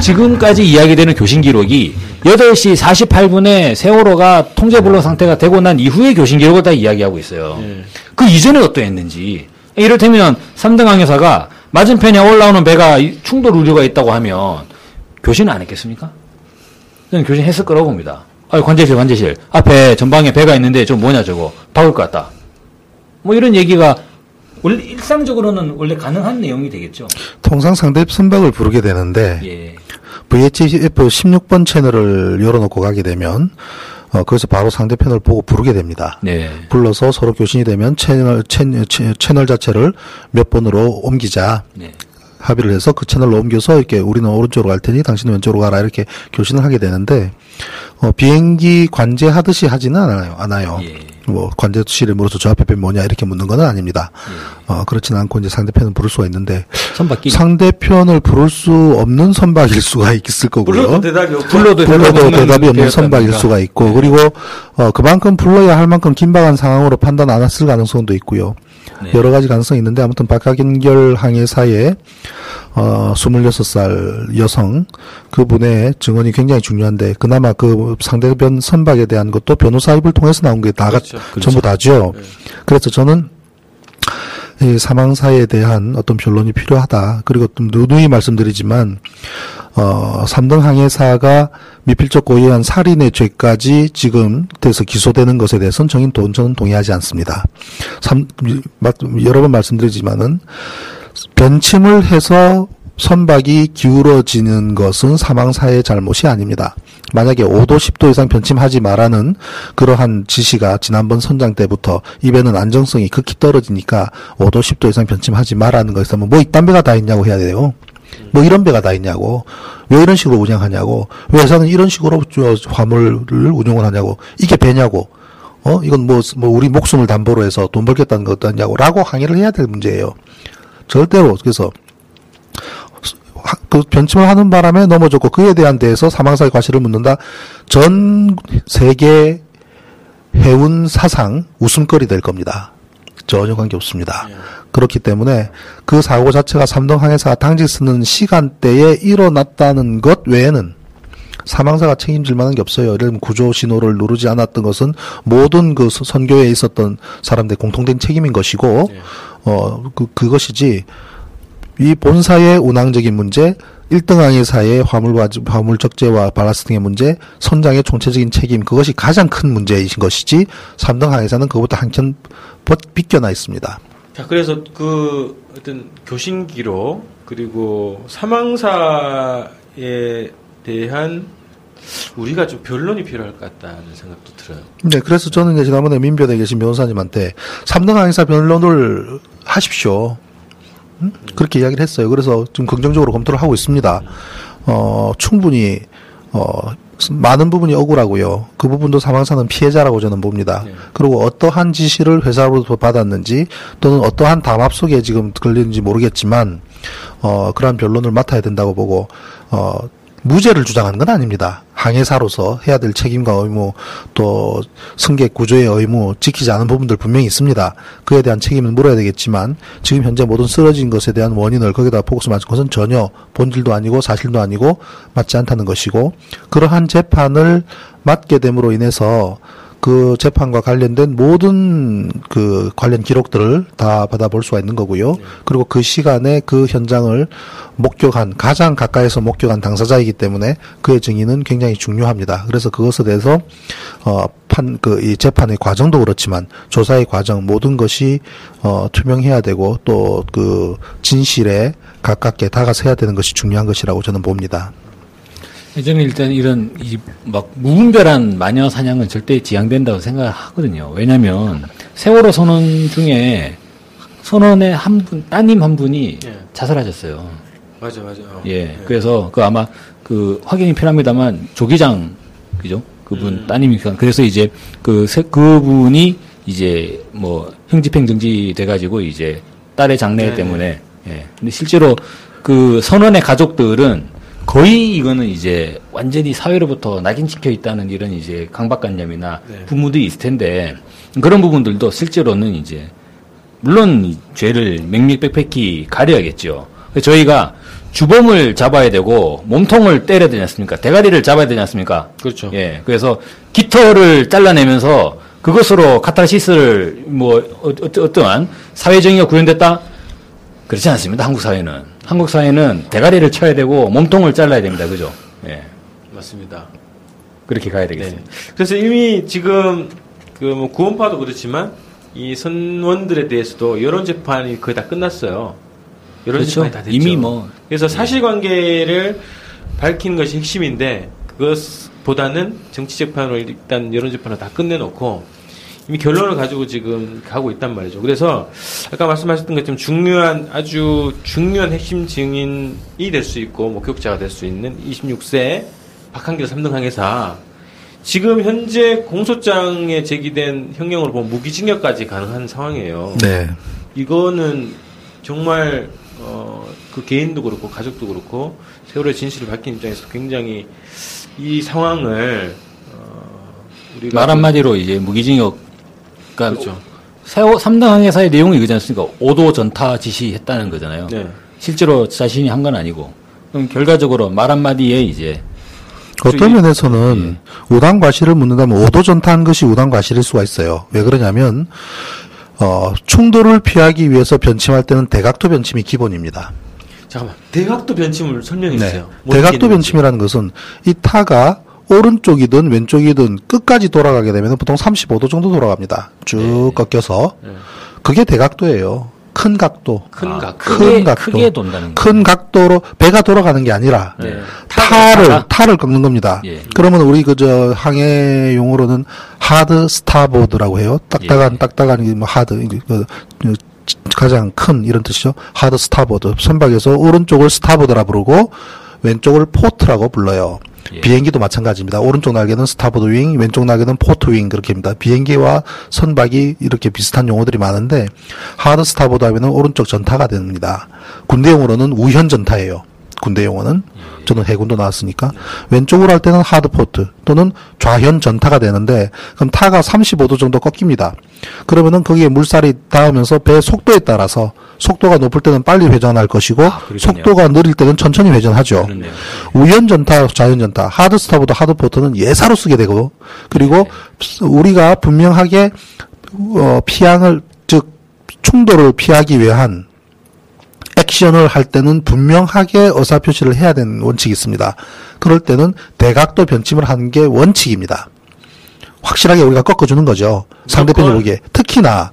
지금까지 이야기되는 교신 기록이 8시 48분에 세월호가 통제 불능 상태가 되고 난 이후의 교신 기록을 다 이야기하고 있어요. 예. 그 이전에 어떠했는지. 이를테면 3등 항해사가 맞은편에 올라오는 배가 이- 충돌 우려가 있다고 하면 교신을 안 했겠습니까? 저는 교신했을 거라고 봅니다. 아, 관제실, 관제실. 앞에 전방에 배가 있는데 저 뭐냐 저거. 박을 것 같다. 뭐 이런 얘기가 원래 일상적으로는 원래 가능한 내용이 되겠죠. 통상 상대 선박을 부르게 되는데 예. VHF 16번 채널을 열어놓고 가게 되면 어, 거기서 바로 상대편을 보고 부르게 됩니다. 네. 불러서 서로 교신이 되면 채널, 채, 채, 채널 자체를 몇 번으로 옮기자. 네. 합의를 해서 그 채널로 옮겨서 이렇게 우리는 오른쪽으로 갈 테니 당신은 왼쪽으로 가라 이렇게 교신을 하게 되는데 어, 비행기 관제하듯이 하지는 않아요. 않아요. 예. 뭐 관제실에 물어서 저 앞에 배 뭐냐 이렇게 묻는 건 아닙니다. 어, 그렇지는 않고 이제 상대편을 부를 수가 있는데 선박끼리. 상대편을 부를 수 없는 선박일 수가 있을 거고요. 불러도 대답이 없고 불러도 불러도 대답이 없는. 선박일 수가 있고 그리고 어 그만큼 불러야 할 만큼 긴박한 상황으로 판단 안 했을 가능성도 있고요. 네. 여러 가지 가능성이 있는데 아무튼 박하긴결 항해사의 어 26살 여성 그분의 증언이 굉장히 중요한데 그나마 그 상대편 선박에 대한 것도 변호사 입을 통해서 나온 게 다가 그렇죠. 전부 다죠. 그래서 저는 이 사망사에 대한 어떤 변론이 필요하다. 그리고 좀 누누이 말씀드리지만 어, 삼등 항해사가 미필적 고의한 살인의 죄까지 지금 돼서 기소되는 것에 대해서는 정인 돈 저는 동의하지 않습니다. 삼, 마- 여러 번 말씀드리지만은 변침을 해서 선박이 기울어지는 것은 사망사의 잘못이 아닙니다. 만약에 5도 10도 이상 변침하지 말라는 그러한 지시가 지난번 선장 때부터 이 배는 안정성이 극히 떨어지니까 5도 10도 이상 변침하지 말라는 거 있으면 뭐 이딴 배가 다 있냐고 해야 돼요. 뭐 이런 배가 다 있냐고. 왜 이런 식으로 운영하냐고. 왜 회사는 이런 식으로 저 화물을 운영을 하냐고. 이게 배냐고. 어, 이건 뭐, 뭐, 우리 목숨을 담보로 해서 돈 벌겠다는 거 어떠냐고. 라고 항의를 해야 될 문제예요. 절대로. 그래서, 하- 그 변침을 하는 바람에 넘어졌고, 그에 대한 데에서 사망사의 과실을 묻는다. 전 세계 해운 사상 웃음거리 될 겁니다. 전혀 관계 없습니다. 그렇기 때문에 그 사고 자체가 삼등 항해사가 당직 쓰는 시간대에 일어났다는 것 외에는 사망사가 책임질 만한 게 없어요. 예를 들면 구조 신호를 누르지 않았던 것은 모든 그 서- 선교에 있었던 사람들의 공통된 책임인 것이고, 어, 그, 그것이지, 이 본사의 운항적인 문제, 1등 항해사의 화물, 화물 적재와 발라스 등의 문제, 선장의 총체적인 책임, 그것이 가장 큰 문제이신 것이지, 3등 항해사는 그것보다 한켠 빗겨나 있습니다. 자, 그래서 그 어떤 교신 기록 그리고 사망사에 대한 우리가 좀 변론이 필요할 것 같다는 생각도 들어요. 네, 그래서 저는 이제 지난번에 민변에 계신 변호사님한테 3등 항해사 변론을 하십시오. 음? 그렇게 이야기를 했어요. 그래서 좀 긍정적으로 검토를 하고 있습니다. 어, 충분히, 어, 많은 부분이 억울하고요. 그 부분도 사망사는 피해자라고 저는 봅니다. 네. 그리고 어떠한 지시를 회사로부터 받았는지 또는 어떠한 담합 속에 지금 걸리는지 모르겠지만, 어, 그러한 변론을 맡아야 된다고 보고, 어, 무죄를 주장하는 건 아닙니다. 항해사로서 해야 될 책임과 의무, 또 승객 구조의 의무 지키지 않은 부분들 분명히 있습니다. 그에 대한 책임은 물어야 되겠지만 지금 현재 모든 쓰러진 것에 대한 원인을 거기다 포커스 맞춘 것은 전혀 본질도 아니고 사실도 아니고 맞지 않다는 것이고 그러한 재판을 맡게 됨으로 인해서 그 재판과 관련된 모든 그 관련 기록들을 다 받아볼 수가 있는 거고요. 그리고 그 시간에 그 현장을 목격한 가장 가까이서 목격한 당사자이기 때문에 그의 증인은 굉장히 중요합니다. 그래서 그것에 대해서 어 판 그 이 재판의 과정도 그렇지만 조사의 과정 모든 것이 어 투명해야 되고 또 그 진실에 가깝게 다가서야 되는 것이 중요한 것이라고 저는 봅니다. 저는 일단 이런 이막 무분별한 마녀 사냥은 절대 지양된다고 생각하거든요. 왜냐하면 세월호 선원 중에 선원의 한 분, 따님 한 분이 예. 자살하셨어요. 맞아, 맞아. 어. 예. 그래서 그 아마 그 확인이 필요합니다만 조기장 그죠? 그분 음. 따님이 그- 그래서 이제 그 세- 그분이 이제 뭐 형집행 정지 돼가지고 이제 딸의 장래 네, 때문에 예. 근데 실제로 그 선원의 가족들은 거의 이거는 이제 완전히 사회로부터 낙인 찍혀 있다는 이런 이제 강박관념이나 네. 부모들이 있을 텐데 그런 부분들도 실제로는 이제 물론 이 죄를 맹맹백백히 가려야겠죠. 저희가 주범을 잡아야 되고 몸통을 때려야 되지 않습니까? 대가리를 잡아야 되지 않습니까? 그렇죠. 예. 그래서 깃털을 잘라내면서 그것으로 카타르시스를 뭐 어, 어, 어떠한 사회 정의가 구현됐다? 그렇지 않습니다. 한국 사회는. 한국 사회는 대가리를 쳐야 되고 몸통을 잘라야 됩니다. 그죠? 예. 맞습니다. 그렇게 가야 네. 되겠습니다. 그래서 이미 지금 그 뭐 구원파도 그렇지만 이 선원들에 대해서도 여론 재판이 거의 다 끝났어요. 여론 그렇죠. 재판이 다 됐죠. 이미 뭐 그래서 사실관계를 밝히는 것이 핵심인데 그것보다는 정치 재판으로 일단 여론 재판을 다 끝내놓고 이미 결론을 가지고 지금 가고 있단 말이죠. 그래서 아까 말씀하셨던 것처럼 중요한 아주 중요한 핵심 증인이 될 수 있고 목격자가 될 수 있는 26세 박한길 3등 항해사 지금 현재 공소장에 제기된 형량으로 보면 무기징역까지 가능한 상황이에요. 네. 이거는 정말 어, 그 개인도 그렇고 가족도 그렇고 세월의 진실을 밝힌 입장에서 굉장히 이 상황을 어, 우리가 말 한마디로 이제 무기징역 그러니까 그렇죠. 세호 3등 항해사의 내용이 이거지 않습니까? 오도 전타 지시했다는 거잖아요. 네. 실제로 자신이 한 건 아니고. 그럼 결과적으로 말 한마디에 이제 어떤 면에서는 우당 과실을 묻는다면 오도 전타한 것이 우당 과실일 수가 있어요. 왜 그러냐면 어, 충돌을 피하기 위해서 변침할 때는 대각도 변침이 기본입니다. 잠깐만 대각도 변침을 설명해 주세요. 뭐 대각도 변침이라는 것은 이 타가 오른쪽이든 왼쪽이든 끝까지 돌아가게 되면 보통 35도 정도 돌아갑니다. 쭉 네. 꺾여서 네. 그게 대각도예요. 큰 각도. 큰 아, 각. 큰 크게 각도. 크게 돈다는 거. 큰 각도로 배가 돌아가는 게 아니라 네. 타를 타가? 타를 꺾는 겁니다. 예. 그러면 우리 그저 항해 용어로는 hard starboard라고 해요. 딱딱한 예. 딱딱한 이 뭐 hard 그, 그 가장 큰 이런 뜻이죠. hard starboard. 선박에서 오른쪽을 starboard라 부르고 왼쪽을 port라고 불러요. 예. 비행기도 마찬가지입니다. 오른쪽 날개는 starboard wing, 왼쪽 날개는 port wing 그렇게 합니다. 비행기와 선박이 이렇게 비슷한 용어들이 많은데 hard starboard 하면은 오른쪽 전타가 됩니다. 군대 용어로는 우현 전타예요. 군대 용어는 저는 해군도 나왔으니까 왼쪽으로 할 때는 hard port 또는 좌현 전타가 되는데 그럼 타가 35도 정도 꺾입니다. 그러면은 거기에 물살이 닿으면서 배 속도에 따라서 속도가 높을 때는 빨리 회전할 것이고 그렇군요. 속도가 느릴 때는 천천히 회전하죠. 그렇네요. 우현 전타, 좌현 전타, hard starboard hard port는 예사로 쓰게 되고 그리고 우리가 분명하게 어, 피항을 즉 충돌을 피하기 위한 액션을 할 때는 분명하게 의사 표시를 해야 되는 원칙이 있습니다. 그럴 때는 대각도 변침을 하는 게 원칙입니다. 확실하게 우리가 꺾어주는 거죠. 상대편이? 보기에. 특히나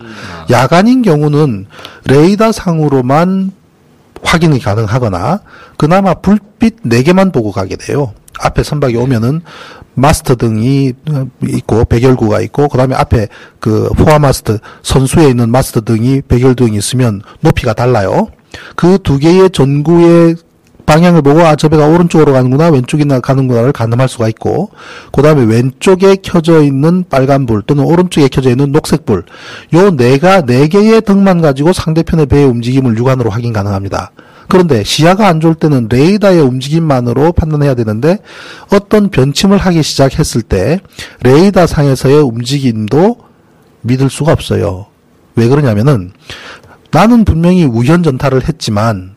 야간인 경우는 레이더 상으로만 확인이 가능하거나 그나마 불빛 4개만 보고 가게 돼요. 앞에 선박이 오면은 마스터 등이 있고 백열구가 있고 그다음에 앞에 그 포화 마스터 선수에 있는 마스터 등이 백열등이 있으면 높이가 달라요. 그 두 개의 전구의 방향을 보고 아 저 배가 오른쪽으로 가는구나 왼쪽이나 가는구나를 가늠할 수가 있고 그 다음에 왼쪽에 켜져 있는 빨간 불 또는 오른쪽에 켜져 있는 녹색 불 요 네가 네 개의 등만 가지고 상대편의 배의 움직임을 육안으로 확인 가능합니다. 그런데 시야가 안 좋을 때는 레이더의 움직임만으로 판단해야 되는데 어떤 변침을 하기 시작했을 때 레이더 상에서의 움직임도 믿을 수가 없어요. 왜 그러냐면은 나는 분명히 우현 전타를 했지만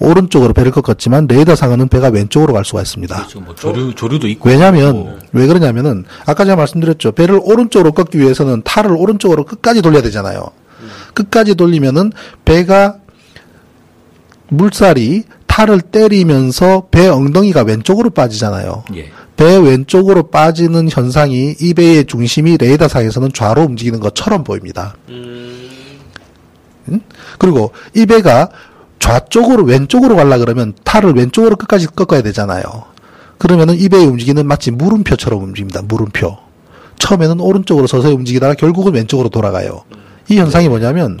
오른쪽으로 배를 꺾었지만 레이더 상에는 배가 왼쪽으로 갈 수가 있습니다. 그렇죠. 뭐 조류 조류도 있고. 왜냐하면 왜 그러냐면은 아까 제가 말씀드렸죠. 배를 오른쪽으로 꺾기 위해서는 탈을 오른쪽으로 끝까지 돌려야 되잖아요. 끝까지 돌리면은 배가 물살이 탈을 때리면서 배 엉덩이가 왼쪽으로 빠지잖아요. 예. 배 왼쪽으로 빠지는 현상이 이 배의 중심이 레이더상에서는 좌로 움직이는 것처럼 보입니다. 음, 응? 그리고 이 배가 좌쪽으로 왼쪽으로 가려 그러면 탈을 왼쪽으로 끝까지 꺾어야 되잖아요. 그러면은 이 배의 움직이는 마치 물음표처럼 움직입니다. 물음표. 처음에는 오른쪽으로 서서히 움직이다가 결국은 왼쪽으로 돌아가요. 이 현상이 뭐냐면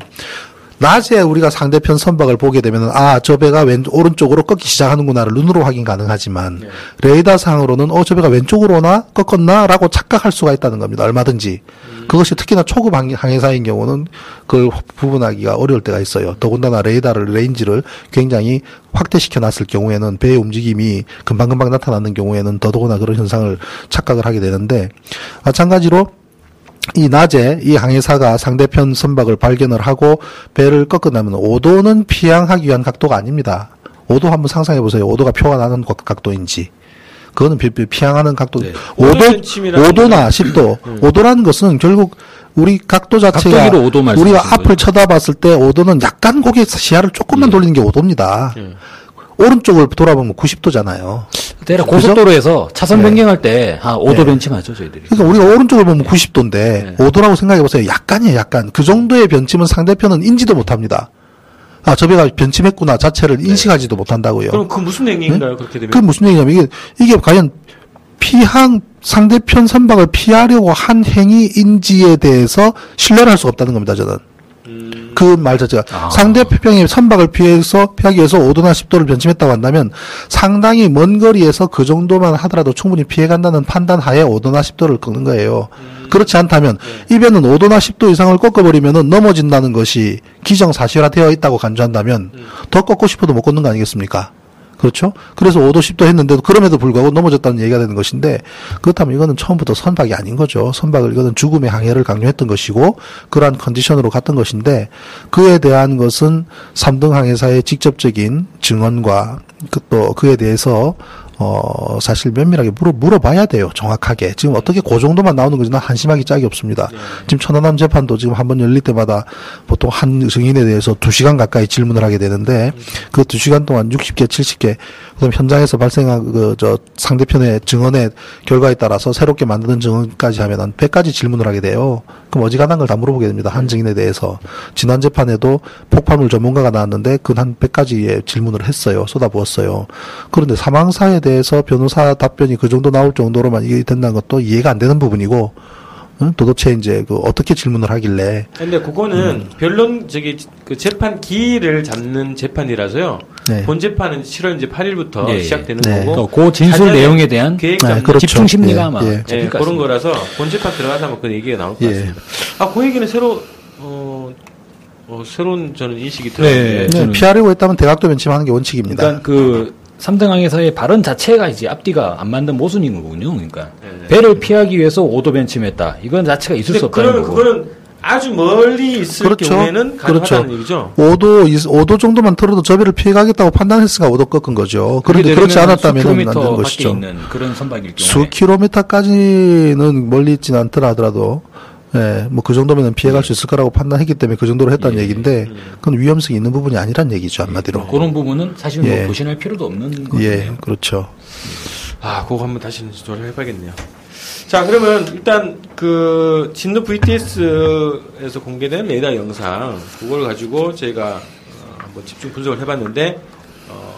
낮에 우리가 상대편 선박을 보게 되면은 아, 저 배가 왼 오른쪽으로 꺾기 시작하는구나를 눈으로 확인 가능하지만 레이더 상으로는 어, 저 배가 왼쪽으로 오나 꺾었나라고 착각할 수가 있다는 겁니다. 얼마든지. 그것이 특히나 초급 항- 항해사인 경우는 그걸 구분하기가 어려울 때가 있어요. 더군다나 레이더를 range를 굉장히 확대시켜 놨을 경우에는 배의 움직임이 금방금방 나타나는 경우에는 더더구나 그런 현상을 착각을 하게 되는데 마찬가지로 이 낮에 이 항해사가 상대편 선박을 발견을 하고 배를 꺾어나면 5도는 피항하기 위한 각도가 아닙니다. 5도 한번 상상해 보세요. 5도가 표가 나는 각- 각도인지. 그거는 피, 피- 피항하는 각도. 네. 5도, 5cm라는 5도나 10도. 5도라는 것은 결국 우리 각도 자체가 각도기로 5도 말씀하시는 우리가 거예요. 앞을 쳐다봤을 때 5도는 약간 고개 시야를 조금만 돌리는 게 5도입니다. 예. 오른쪽을 돌아보면 90도잖아요. 대략 고속도로에서 차선 네. 변경할 때 한 5도 네. 벤치맞죠 저희들이. 그러니까 우리가 오른쪽을 보면 네. 90도인데 5도라고 생각해 보세요. 약간이에요, 약간. 그 정도의 변침은 상대편은 인지도 못 합니다. 아, 저 배가 변침했구나 자체를 인식하지도 못한다고요. 네. 그럼 그 무슨 얘기인가요? 그렇게 되면? 그게 무슨 얘기냐면 이게 이게 과연 피항 상대편 선박을 피하려고 한 행위인지에 대해서 신뢰를 할 수가 없다는 겁니다. 저는. 음. 그말 자체가 아. 상대편이 선박을 피해서 피하기 위해서 5도나 10도를 변침했다고 한다면 상당히 먼 거리에서 그 정도만 하더라도 충분히 피해 간다는 판단 하에 5도나 10도를 꺾는 거예요. 그렇지 않다면 이 배는 5도나 10도 이상을 꺾어 버리면은 넘어진다는 것이 기정사실화되어 있다고 간주한다면 더 꺾고 싶어도 못 꺾는 거 아니겠습니까? 그렇죠? 그래서 5도 10도 했는데도 그럼에도 불구하고 넘어졌다는 얘기가 되는 것인데 그렇다면 이거는 처음부터 선박이 아닌 거죠. 선박을 이거는 죽음의 항해를 강요했던 것이고 그러한 컨디션으로 갔던 것인데 그에 대한 것은 삼등 항해사의 직접적인 증언과 그또 그에 대해서 어 사실 면밀하게 물어 물어봐야 돼요. 정확하게 지금 어떻게 그 정도만 나오는 거지는 한심하기 짝이 없습니다. 지금 천안함 재판도 지금 한 번 열릴 때마다 보통 한 증인에 대해서 두 시간 가까이 질문을 하게 되는데 그 두 시간 동안 60개, 70개 그다음 현장에서 발생한 그 저 상대편의 증언의 결과에 따라서 새롭게 만드는 증언까지 하면 한 100가지 질문을 하게 돼요. 그럼 어지간한 걸 다 물어보게 됩니다. 한 증인에 대해서. 지난 재판에도 폭발물 전문가가 나왔는데 그한 100가지의 질문을 했어요. 쏟아부었어요. 그런데 사망사에 대해서 변호사 답변이 그 정도 나올 정도로만 이게 된다는 것도 이해가 안 되는 부분이고 응? 도대체 이제 그 어떻게 질문을 하길래 근데 그거는 변론 저기 그 재판 기일을 잡는 재판이라서요. 네. 본 재판은 7월 이제 8일부터 예, 예. 시작되는 네. 거고. 그 진술 내용에 대한 계획 네, 잡는 그렇죠. 집중 심리가 예, 아마 예. 예, 것 그런. 거라서 본 재판 들어가서 아마 그 얘기가 나올 것 예. 같습니다. 아, 그 얘기는 새로 어, 어, 새로운 저는 인식이 네. 들었는데. 네, 저는- 피하려고 했다면 대각도 변침하는 게 원칙입니다. 그러니까 그 삼등항에서의 발언 자체가 이제 앞뒤가 안 맞는 모순인 거군요. 그러니까 네. 배를 피하기 위해서 오도 벤침했다. 이건 자체가 있을 수 없다는 그러면 거고. 그거는 아주 멀리 있을 그렇죠. 경우에는 가능하다는 그렇죠. 얘기죠. 5도, 5도 정도만 틀어도 저 배를 피해가겠다고 판단했으니까 5도 꺾은 거죠. 그런데 그렇지 않았다면 수안 킬로미터 되는 밖에 것이죠. 있는 그런 선박일 경우에 수 킬로미터까지는 멀리 있지는 않더라 하더라도, 예, 뭐 그 정도면 피해갈 수 있을 거라고 판단했기 때문에 그 정도로 했다는 예, 얘기인데, 그건 위험성이 있는 부분이 아니란 얘기죠, 한마디로. 그런 부분은 사실 뭐 예. 부신할 필요도 없는 예, 거예요. 그렇죠. 아, 그거 한번 다시 조사를 해봐야겠네요. 자, 그러면 일단 그 진도 VTS에서 공개된 레이더 영상 그걸 가지고 저희가 어, 한번 집중 분석을 해봤는데 어,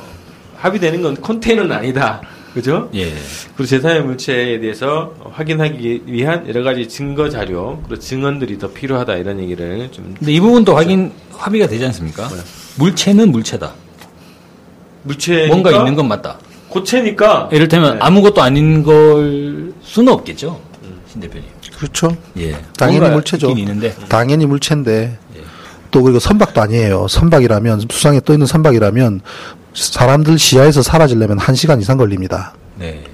합의되는 건 컨테이너는 아니다. 그죠? 예. 그리고 제3의 물체에 대해서 확인하기 위한 여러 가지 증거 자료, 그리고 증언들이 더 필요하다 이런 얘기를 좀 근데 이 부분도 확인 합의가 되지 않습니까? 뭐요? 물체는 물체다. 물체 뭔가 있는 건 맞다. 고체니까 이를테면 네. 아무것도 아닌 걸 수는 없겠죠. 신 대표님. 그렇죠. 예. 당연히 물체죠. 있는데. 당연히 물체인데 예. 또 그리고 선박도 아니에요. 선박이라면 수상에 떠 있는 선박이라면 사람들 시야에서 사라지려면 한 시간 이상 걸립니다. 네.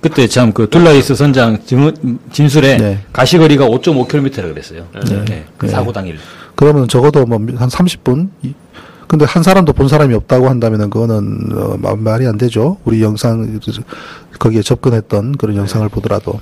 그때 참 그 둘라이스 선장 진- 진술에 네. 가시거리가 5.5km라 그랬어요. 네. 네. 그 네. 사고 당일. 그러면 적어도 뭐 한 30분. 이- 근데 한 사람도 본 사람이 없다고 한다면은 그거는 어, 마- 말이 안 되죠. 우리 영상 거기에 접근했던 그런 영상을 보더라도